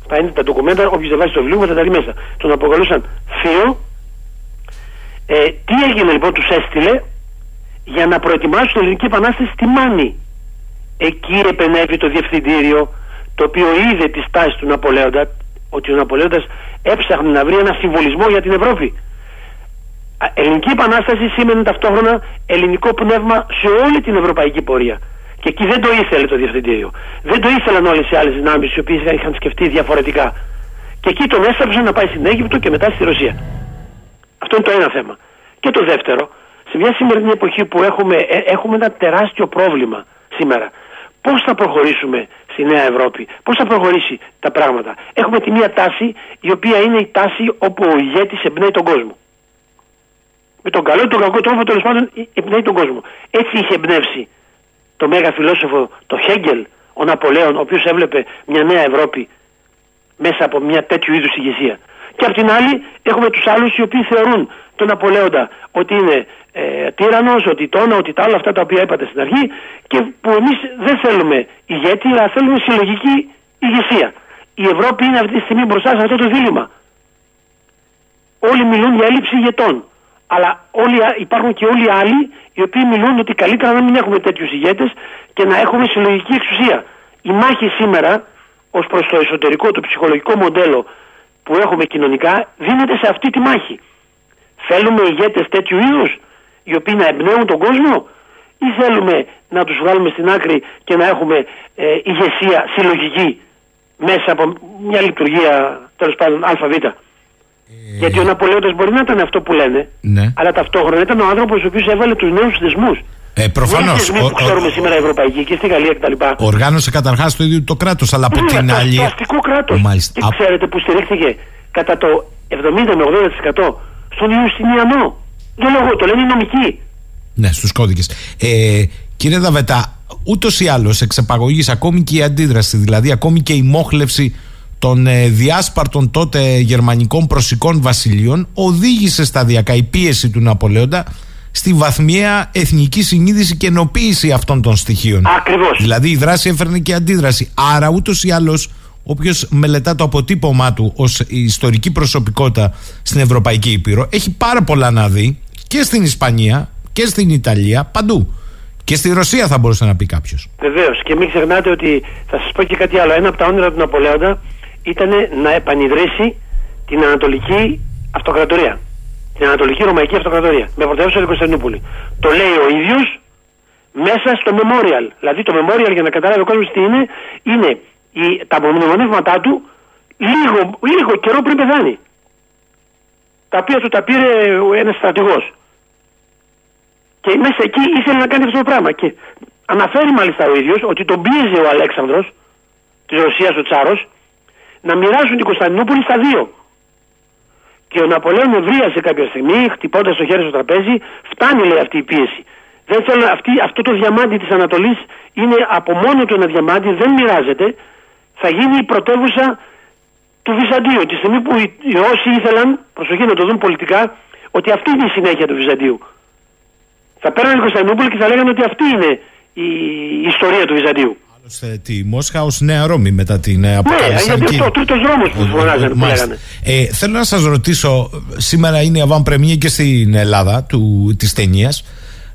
θα είναι τα ντοκουμέντα, όποιος διαβάσει το βιβλίο θα τα δει μέσα. Τον αποκαλούσαν θείο. Ε, τι έγινε λοιπόν τους έστειλε για να προετοιμάσουν την ελληνική επανάσταση στη Μάνη. Εκεί επενέβη το διευθυντήριο το οποίο είδε τη στάση του Ναπολέοντα ότι ο Ναπολέοντας έψαχνε να βρει ένα συμβολισμό για την Ευρώπη Ελληνική Επανάσταση σήμαινε ταυτόχρονα ελληνικό πνεύμα σε όλη την ευρωπαϊκή πορεία. Και εκεί δεν το ήθελε το διευθυντήριο. Δεν το ήθελαν όλες οι άλλες δυνάμεις οι οποίες είχαν σκεφτεί διαφορετικά. Και εκεί τον έστρεψαν να πάει στην Αίγυπτο και μετά στη Ρωσία. Αυτό είναι το ένα θέμα. Και το δεύτερο, σε μια σημερινή εποχή που έχουμε, ε, έχουμε ένα τεράστιο πρόβλημα σήμερα. Πώς θα προχωρήσουμε στη Νέα Ευρώπη, πώς θα προχωρήσει τα πράγματα. Έχουμε τη μία τάση η οποία είναι η τάση όπου ο ηγέτης εμπνέει τον κόσμο με τον καλό ή τον κακό τρόπο τέλος πάντων εμπνέει τον κόσμο. Έτσι είχε εμπνεύσει το μέγα φιλόσοφο το Χέγγελ, ο Ναπολέον, ο οποίος έβλεπε μια νέα Ευρώπη μέσα από μια τέτοιου είδους ηγεσία. Και απ' την άλλη έχουμε τους άλλους οι οποίοι θεωρούν τον Ναπολέοντα ότι είναι ε, τύρανος, ότι τόνα, ότι τα άλλα αυτά τα οποία είπατε στην αρχή και που εμείς δεν θέλουμε ηγέτη, αλλά θέλουμε συλλογική ηγεσία. Η Ευρώπη είναι αυτή τη στιγμή μπροστά σε αυτό το δίλημα. Όλοι μιλούν για έλλειψη ηγετών αλλά όλοι, υπάρχουν και όλοι οι άλλοι οι οποίοι μιλούν ότι καλύτερα να μην έχουμε τέτοιους ηγέτες και να έχουμε συλλογική εξουσία. Η μάχη σήμερα ως προς το εσωτερικό, το ψυχολογικό μοντέλο που έχουμε κοινωνικά δίνεται σε αυτή τη μάχη. Θέλουμε ηγέτες τέτοιου είδους οι οποίοι να εμπνέουν τον κόσμο ή θέλουμε να τους βγάλουμε στην άκρη και να έχουμε ε, ηγεσία συλλογική μέσα από μια λειτουργία τέλος πάντων ΑΒ. Ε, Γιατί ο Ναπολέοντας μπορεί να ήταν αυτό που λένε, ναι. αλλά ταυτόχρονα ήταν ο άνθρωπος ο οποίος έβαλε τους νέους θεσμούς. Ε, Προφανώς. που ξέρουμε σήμερα ευρωπαϊκή και στη Γαλλία κτλ. Οργάνωσε καταρχάς το ίδιο το κράτος, αλλά από την άλλη. Το αστικό κράτος. Και ξέρετε που στηρίχθηκε κατά το 70 με 80% στον Ιουστινιανό. Δεν λόγο, το λένε οι νομικοί. Ναι, στους κώδικες. Ε, κύριε Δαβετά, ούτως ή άλλως εξ ακόμη και η αντίδραση, δηλαδή ακόμη και η μόχλευση των ε, διάσπαρτων τότε γερμανικών προσικών βασιλείων οδήγησε σταδιακά η πίεση του Ναπολέοντα στη βαθμία εθνική συνείδηση και ενοποίηση αυτών των στοιχείων. Ακριβώς. Δηλαδή η δράση έφερνε και αντίδραση. Άρα ούτως ή άλλως όποιος μελετά το αποτύπωμά του ως ιστορική προσωπικότητα στην Ευρωπαϊκή Ήπειρο έχει πάρα πολλά να δει και στην Ισπανία και στην Ιταλία, παντού. Και στη Ρωσία θα μπορούσε να πει κάποιος. Βεβαίως. Και μην ξεχνάτε ότι θα σας πω και κάτι άλλο. Ένα από τα όνειρα του Ναπολέοντα ήταν να επανειδρύσει την Ανατολική Αυτοκρατορία. Την Ανατολική Ρωμαϊκή Αυτοκρατορία. Με πρωτεύουσα την Κωνσταντινούπολη. Το λέει ο ίδιος μέσα στο Memorial. Δηλαδή το Memorial, για να καταλάβει ο κόσμος τι είναι, είναι η, τα μνημονεύματά του λίγο, λίγο καιρό πριν πεθάνει. Τα οποία του τα πήρε ένας στρατηγός. Και μέσα εκεί ήθελε να κάνει αυτό το πράγμα. Και αναφέρει μάλιστα ο ίδιος ότι τον πίεζε ο Αλέξανδρος της Ρωσίας ο Τσάρος να μοιράσουν την Κωνσταντινούπολη στα δύο. Και ο Ναπολέον ευρίασε κάποια στιγμή, χτυπώντας το χέρι στο τραπέζι, φτάνει λέει αυτή η πίεση. Δεν θέλω, αυτή, αυτό το διαμάντι της Ανατολής είναι από μόνο του ένα διαμάντι, δεν μοιράζεται. Θα γίνει η πρωτεύουσα του Βυζαντίου. Τη στιγμή που οι, οι Ρώσοι ήθελαν, προσοχή να το δουν πολιτικά, ότι αυτή είναι η συνέχεια του Βυζαντίου. Θα παίρνανε την Κωνσταντινούπολη και θα λέγανε ότι αυτή είναι η ιστορία του Βυζαντίου. Άλλωστε τη Μόσχα ως Νέα Ρώμη μετά την Ναι, αποκάλυψη. γιατί αυτό ο τρίτος δρόμος που φωνάζανε, που Μάλιστα. λέγανε. Ε, θέλω να σας ρωτήσω, σήμερα είναι η avant première και στην Ελλάδα του, της ταινίας.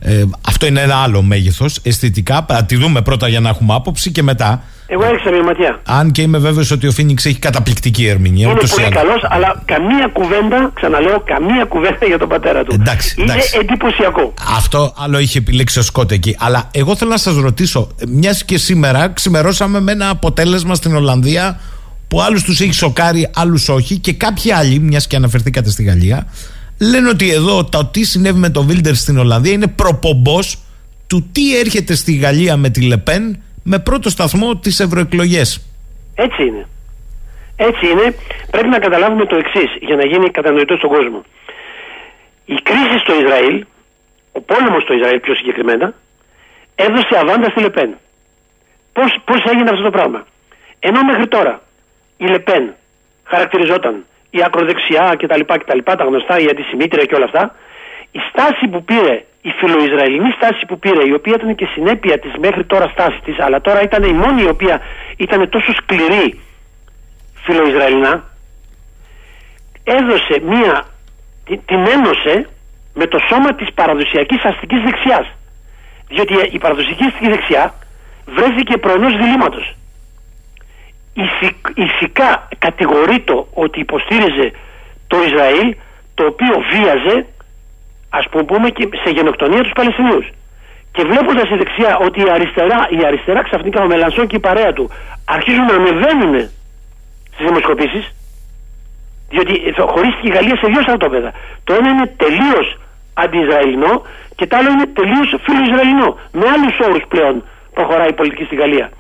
Ε, αυτό είναι ένα άλλο μέγεθος, αισθητικά. Θα τη δούμε πρώτα για να έχουμε άποψη και μετά. Εγώ έριξα μια ματιά. Αν και είμαι βέβαιος ότι ο Φίνιξ έχει καταπληκτική ερμηνεία. Είναι ούτως ή πολύ άλλως. καλός, αλλά καμία κουβέντα, ξαναλέω, καμία κουβέντα για τον πατέρα του. Εντάξει, είναι εντάξει. εντυπωσιακό. Αυτό άλλο είχε επιλέξει ο Σκότ εκεί. Αλλά εγώ θέλω να σας ρωτήσω, μιας και σήμερα ξημερώσαμε με ένα αποτέλεσμα στην Ολλανδία που άλλους τους έχει σοκάρει, άλλους όχι. Και κάποιοι άλλοι, μιας και αναφερθήκατε στη Γαλλία, λένε ότι εδώ το τι συνέβη με τον Βίλντερ στην Ολλανδία είναι προπομπός του τι έρχεται στη Γαλλία με τη Λεπέν με πρώτο σταθμό τις ευρωεκλογές. Έτσι είναι. Έτσι είναι. Πρέπει να καταλάβουμε το εξής για να γίνει κατανοητό στον κόσμο. Η κρίση στο Ισραήλ, ο πόλεμος στο Ισραήλ πιο συγκεκριμένα, έδωσε αβάντα στη Λεπέν. Πώς, πώς έγινε αυτό το πράγμα; Ενώ μέχρι τώρα η Λεπέν χαρακτηριζόταν η ακροδεξιά κτλ. κτλ τα γνωστά, η αντισημήτρια και όλα αυτά, η στάση που πήρε, η φιλοϊσραηλινή στάση που πήρε, η οποία ήταν και συνέπεια της μέχρι τώρα στάσης της, αλλά τώρα ήταν η μόνη η οποία ήταν τόσο σκληρή φιλοϊσραηλινά, έδωσε μία, την, την ένωσε με το σώμα της παραδοσιακής αστικής δεξιάς. Διότι η παραδοσιακή αστική δεξιά βρέθηκε προ ενός διλήμματος. Ηθικ- ηθικά κατηγορείτο ότι υποστήριζε το Ισραήλ το οποίο βίαζε ας πούμε και σε γενοκτονία τους Παλαιστινίους. Και βλέποντας η δεξιά ότι η αριστερά, η αριστερά ξαφνικά ο Μελανσόν και η παρέα του αρχίζουν να ανεβαίνουν στις δημοσκοπήσεις διότι θα χωρίστηκε η Γαλλία σε δύο στρατόπεδα. Το ένα είναι τελείως αντι-Ισραηλινό και το άλλο είναι τελείως φιλο-Ισραηλινό. Με άλλους όρους πλέον προχωράει η πολιτική στη Γαλλία.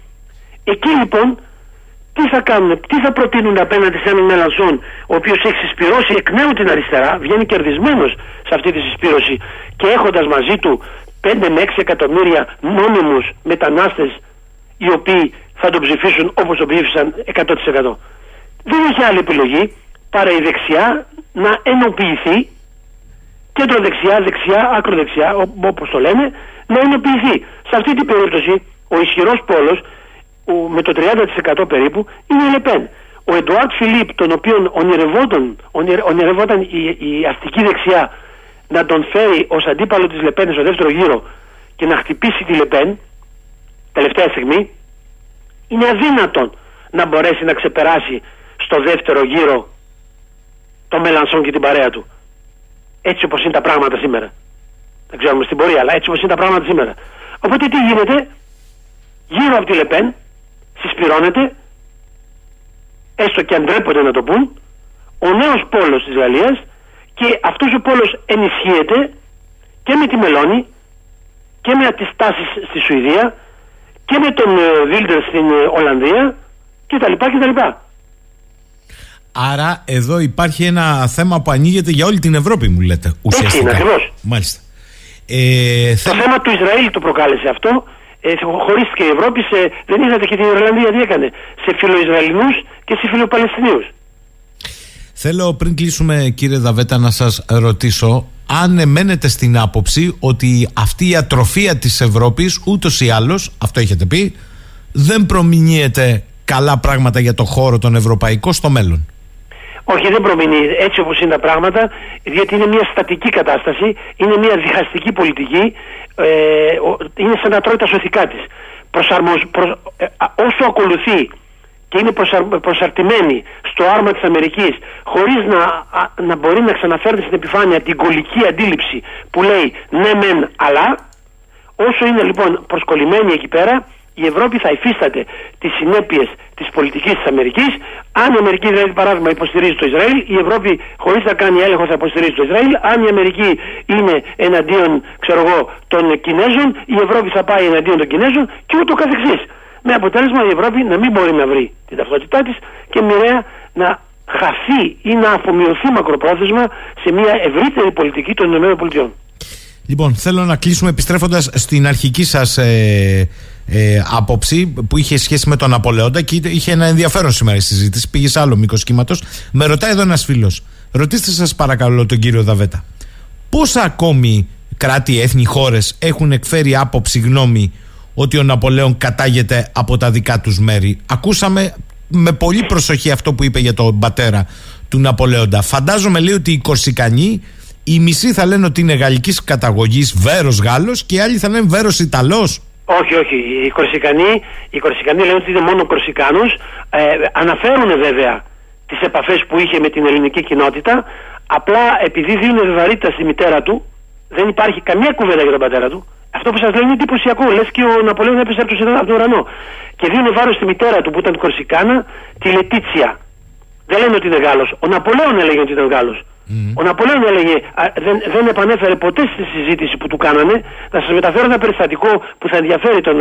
Εκεί λοιπόν τι θα κάνουν, τι θα προτείνουν απέναντι σε έναν Μελανσόν ο οποίος έχει συσπηρώσει εκ νέου την αριστερά, βγαίνει κερδισμένος σε αυτή τη συσπήρωση και έχοντας μαζί του 5 με 6 εκατομμύρια μόνιμους μετανάστες οι οποίοι θα τον ψηφίσουν όπως τον ψήφισαν 100%. Δεν έχει άλλη επιλογή παρά η δεξιά να ενοποιηθεί κέντρο δεξιά, δεξιά, άκροδεξιά, όπως το λένε, να ενοποιηθεί. Σε αυτή την περίπτωση ο ισχυρός πόλος ο- με το 30% περίπου είναι η Λεπέν. Ο Εντουάρτ Φιλίπ, τον οποίον ονειρευόταν, ονειρε- ονειρευόταν η, η αστική δεξιά να τον φέρει ως αντίπαλο της Λεπέν στο δεύτερο γύρο και να χτυπήσει τη Λεπέν τελευταία στιγμή είναι αδύνατον να μπορέσει να ξεπεράσει στο δεύτερο γύρο το Μελανσόν και την παρέα του. Έτσι όπως είναι τα πράγματα σήμερα. Δεν ξέρουμε στην πορεία, αλλά έτσι όπως είναι τα πράγματα σήμερα. Οπότε τι γίνεται, γύρω από τη Λεπέν συσπηρώνεται έστω και αν ντρέπονται να το πούν ο νέος πόλος της Γαλλίας και αυτός ο πόλος ενισχύεται και με τη Μελώνη και με τις τάσεις στη Σουηδία και με τον ε, Βίλτερ στην ε, Ολλανδία κτλ. κτλ. Άρα εδώ υπάρχει ένα θέμα που ανοίγεται για όλη την Ευρώπη, μου λέτε. Ουσιαστικά. είναι, ακριβώς. Μάλιστα. Ε, Το θέλω- θέμα του Ισραήλ το προκάλεσε αυτό ε, χωρί και η Ευρώπη, σε, δεν είδατε και την Ιρλανδία τι έκανε; Σε φιλοϊσραηλινούς και σε φιλοπαλαιστινίους. Θέλω πριν κλείσουμε κύριε Δαβέτα να σας ρωτήσω αν εμένετε στην άποψη ότι αυτή η ατροφία της Ευρώπης ούτως ή άλλως, αυτό έχετε πει, δεν προμηνύεται καλά πράγματα για το χώρο τον ευρωπαϊκό στο μέλλον. Όχι, δεν προμηνύει έτσι όπως είναι τα πράγματα, διότι είναι μια στατική κατάσταση, είναι μια διχαστική πολιτική, ε, είναι σαν να τρώει τα σωθικά της. Προσαρμοσ, ε, όσο ακολουθεί και είναι προσαρτημένη στο άρμα της Αμερικής χωρίς να, να μπορεί να ξαναφέρει στην επιφάνεια την κολική αντίληψη που λέει ναι μεν αλλά όσο είναι λοιπόν προσκολλημένη εκεί πέρα η Ευρώπη θα υφίσταται τις συνέπειες της πολιτικής της Αμερικής. Αν η Αμερική δηλαδή παράδειγμα υποστηρίζει το Ισραήλ. Η Ευρώπη χωρίς να κάνει έλεγχο θα υποστηρίζει το Ισραήλ. Αν η Αμερική είναι εναντίον ξέρω εγώ των Κινέζων η Ευρώπη θα πάει εναντίον των Κινέζων και ούτω καθεξής. Με αποτέλεσμα η Ευρώπη να μην μπορεί να βρει την ταυτότητά της και μοιραία να χαθεί ή να αφομοιωθεί μακροπρόθεσμα σε μια ευρύτερη πολιτική των ΗΠΑ. Λοιπόν, θέλω να κλείσουμε επιστρέφοντας στην αρχική σας ε, ε, άποψη που είχε σχέση με τον Απολέοντα και είχε ένα ενδιαφέρον σήμερα η συζήτηση. Πήγε σε άλλο μήκος κύματος. Με ρωτάει εδώ ένας φίλος. Ρωτήστε σας παρακαλώ τον κύριο Δαβέτα. Πόσα ακόμη κράτη, έθνη, χώρες έχουν εκφέρει άποψη γνώμη ότι ο Ναπολέον κατάγεται από τα δικά τους μέρη; Ακούσαμε με πολύ προσοχή αυτό που είπε για τον πατέρα του Ναπολέοντα. Φαντάζομαι λέει ότι οι Κορσικανοί οι μισοί θα λένε ότι είναι γαλλικής καταγωγής βέρος Γάλλος και οι άλλοι θα λένε βέρος Ιταλός. Όχι, όχι. Οι Κορσικανοί, οι Κορσικανοί λένε ότι είναι μόνο Κορσικάνους. Ε, αναφέρουν βέβαια τις επαφές που είχε με την ελληνική κοινότητα. Απλά επειδή δίνουν βαρύτητα στη μητέρα του, δεν υπάρχει καμία κουβέντα για τον πατέρα του. Αυτό που σας λέω είναι εντυπωσιακό. Λες και ο Ναπολέον έπεσε από, το, από τον ουρανό. Και δίνει βάρος στη μητέρα του που ήταν Κορσικάνα, τη Λετίτσια. Δεν λένε ότι είναι Γάλλος. Ο Ναπολέον έλεγε ότι ήταν Γάλλος. Ο Ναπολέον έλεγε, δεν, δεν επανέφερε ποτέ στη συζήτηση που του κάνανε. Να σας μεταφέρω ένα περιστατικό που θα ενδιαφέρει τον,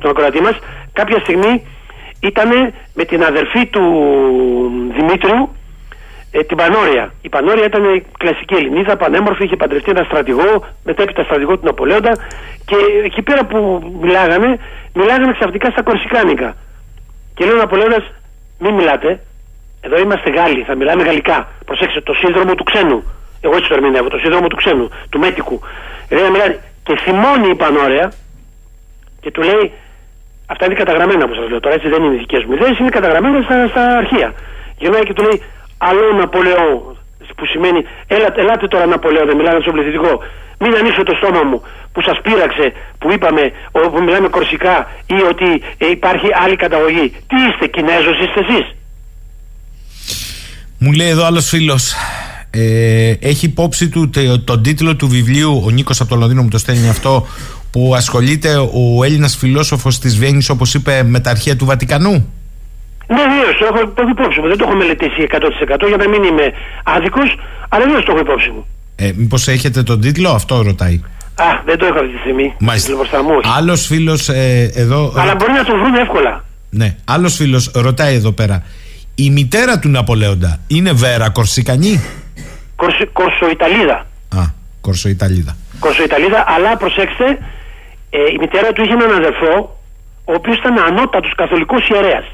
τον ακροατή μας. Κάποια στιγμή ήταν με την αδερφή του Δημήτριου ε, την Πανόρια. Η Πανόρια ήταν η κλασική Ελληνίδα, πανέμορφη, είχε παντρευτεί ένα στρατηγό, μετέπειτα στρατηγό του Ναπολέοντα και εκεί πέρα που μιλάγανε, μιλάγανε ξαφνικά στα κορσικάνικα. Και λέει ο Ναπολέοντας, μην μιλάτε, εδώ είμαστε Γάλλοι, θα μιλάμε γαλλικά. Προσέξτε, το σύνδρομο του ξένου. Εγώ έτσι το ερμηνεύω, το σύνδρομο του ξένου, του μέτικου. Λέει μιλάει και θυμώνει η Πανόρια και του λέει, αυτά είναι καταγραμμένα όπω σας λέω. Τώρα έτσι δεν είναι δικές μου ιδέες, είναι καταγραμμένα στα, στα αρχεία. Γυρνάει και του λέει, άλλο Ναπολεό που σημαίνει έλα, ελάτε τώρα Ναπολέο δεν μιλάμε στο πληθυντικό μην ανοίξω το στόμα μου που σας πείραξε που είπαμε που μιλάμε κορσικά ή ότι ε, υπάρχει άλλη καταγωγή τι είστε Κινέζος είστε εσείς; Μου λέει εδώ άλλος φίλος ε, έχει υπόψη του τον τίτλο του βιβλίου ο Νίκος από το Λονδίνο μου το στέλνει αυτό που ασχολείται ο Έλληνας φιλόσοφος της Βιέννης όπως είπε με τα αρχαία του Βατικανού; Ναι, βεβαίω, το έχω, το υπόψη μου. Δεν το έχω μελετήσει 100% για να μην είμαι άδικος, αλλά βεβαίως το έχω υπόψη μου. Ε, Μήπως έχετε τον τίτλο, αυτό ρωτάει. Α, δεν το έχω αυτή τη στιγμή. Μάλιστα. Άλλος φίλος ε, εδώ. Αλλά μπορεί να τον βρουν εύκολα. Ναι, άλλος φίλος ρωτάει εδώ πέρα. Η μητέρα του Ναπολέοντα είναι Βέρα Κορσικανή; Κορσο, Κορσοϊταλίδα. Α, Κορσοϊταλίδα. Κορσοϊταλίδα, αλλά προσέξτε, ε, η μητέρα του είχε έναν αδερφό, ο οποίος ήταν ανώτατος καθολικός ιερέας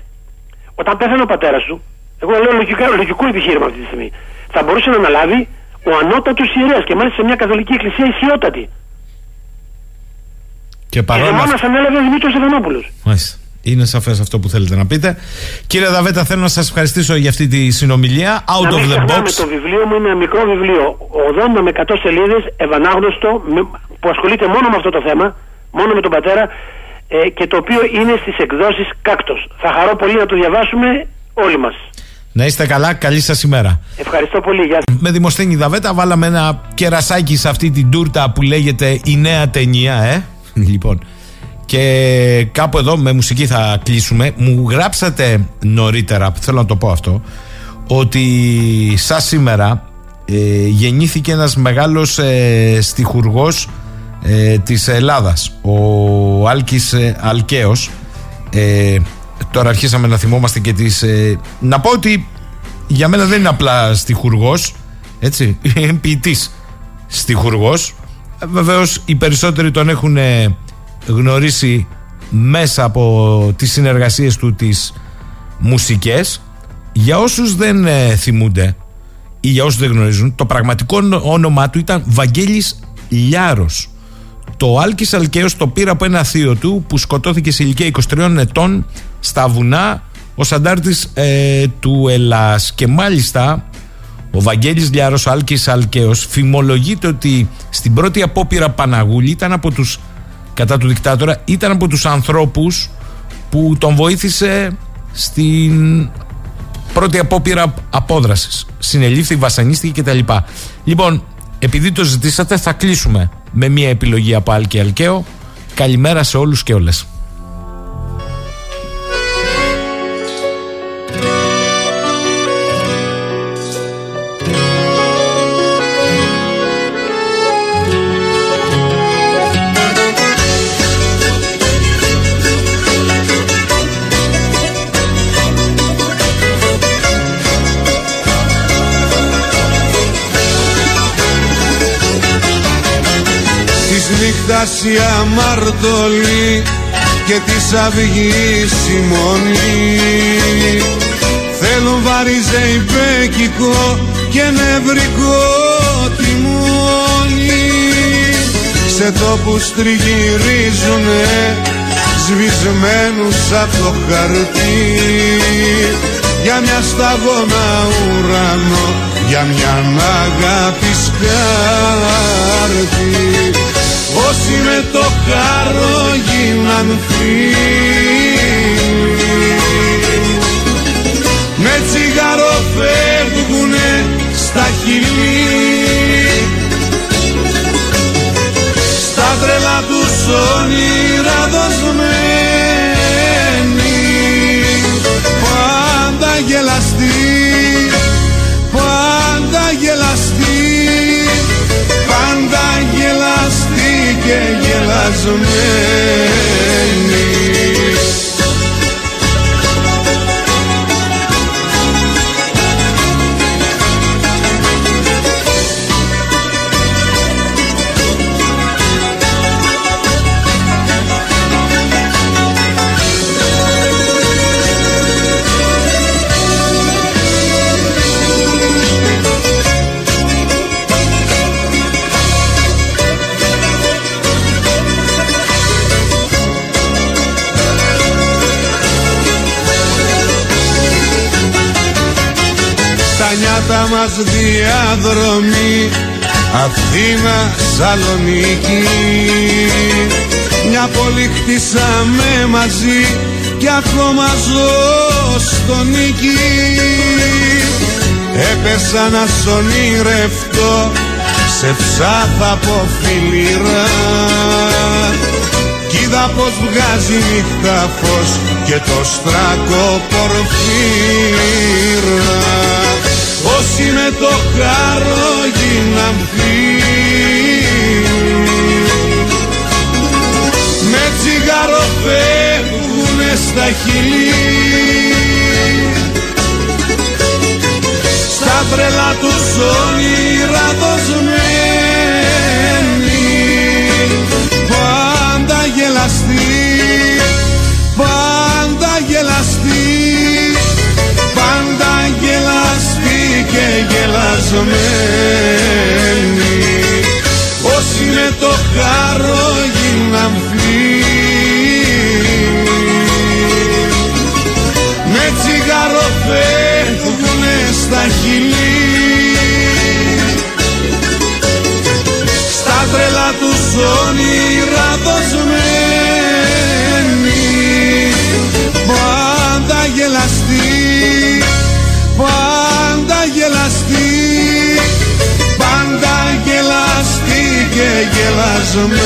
όταν πέθανε ο πατέρας του, εγώ λέω λογικά, λογικό επιχείρημα αυτή τη στιγμή, θα μπορούσε να αναλάβει ο ανώτατος ιερέας και μάλιστα σε μια καθολική εκκλησία ισχυότατη. Και παρόλα αυτά. ανέλαβε ο Δημήτρης Ευανόπουλο. Μάλιστα. Είναι σαφές αυτό που θέλετε να πείτε. Κύριε Δαβέτα, θέλω να σας ευχαριστήσω για αυτή τη συνομιλία. Out of the box. Το βιβλίο μου είναι ένα μικρό βιβλίο, 80 με 100 σελίδες, ευανάγνωστο, που ασχολείται μόνο με αυτό το θέμα, μόνο με τον πατέρα ε, και το οποίο είναι στις εκδόσεις Κάκτος. Θα χαρώ πολύ να το διαβάσουμε όλοι μας. Να είστε καλά, καλή σας ημέρα. Ευχαριστώ πολύ, γεια σας. Με Δημοσθένη Δαβέτα βάλαμε ένα κερασάκι σε αυτή την τούρτα που λέγεται η νέα ταινία, ε. Λοιπόν, και κάπου εδώ με μουσική θα κλείσουμε. Μου γράψατε νωρίτερα, θέλω να το πω αυτό, ότι σαν σήμερα ε, γεννήθηκε ένας μεγάλος ε, στιχουργός ε, της Ελλάδας ο Άλκης ε, Αλκαίος ε, τώρα αρχίσαμε να θυμόμαστε και τις ε, να πω ότι για μένα δεν είναι απλά στιχουργός έτσι, είναι ποιητής στιχουργός βεβαίως οι περισσότεροι τον έχουν γνωρίσει μέσα από τις συνεργασίες του τις μουσικές. Για όσους δεν ε, θυμούνται ή για όσους δεν γνωρίζουν το πραγματικό όνομά του ήταν Βαγγέλης Λιάρος. Το Άλκης Αλκαίος το πήρε από ένα θείο του που σκοτώθηκε σε ηλικία 23 ετών στα βουνά ο Σαντάρτης ε, του Ελλάς. Και μάλιστα ο Βαγγέλης Λιάρος, ο Άλκης Αλκαίος φημολογείται ότι στην πρώτη απόπειρα Παναγούλη ήταν από τους κατά του δικτάτορα ήταν από τους ανθρώπους που τον βοήθησε στην πρώτη απόπειρα απόδρασης. Συνελήφθη, βασανίστηκε κτλ. Λοιπόν, επειδή το ζητήσατε θα κλείσουμε με μια επιλογή από Άλκη Αλκαίο. Καλημέρα σε όλους και όλες νύχτας η αμαρτωλή και της αυγής η μονή. Θέλουν βάρη ζεϊμπέκικο και νευρικό τιμόνι σε τόπους τριγυρίζουνε σβησμένους από το χαρτί. Για μια σταγόνα ουρανό για μια αγάπη σκάρτη Όσοι με το χαρό γίναν Με τσιγάρο φεύγουνε στα χειλή Στα τρελά τους όνειρα δοσμένοι γελασμένη νιάτα μας διαδρομή Αθήνα, Σαλονίκη Μια πόλη χτίσαμε μαζί Κι ακόμα ζω στο νίκη. Έπεσα να σ' ονειρευτώ Σε ψάθα από φιλήρα. Κι είδα πως βγάζει νύχτα φως Και το στράκο πορφύρα Όσοι με το χάρο γίναν Με τσιγάρο φεύγουνε στα χειλή Στα τρελά τους όνειρα δοσμένοι γελασμένοι Όσοι με το χάρο γίναν Με τσιγάρο φεύγουνε στα χειλή Στα τρελά τους όνειρα και γελασμένη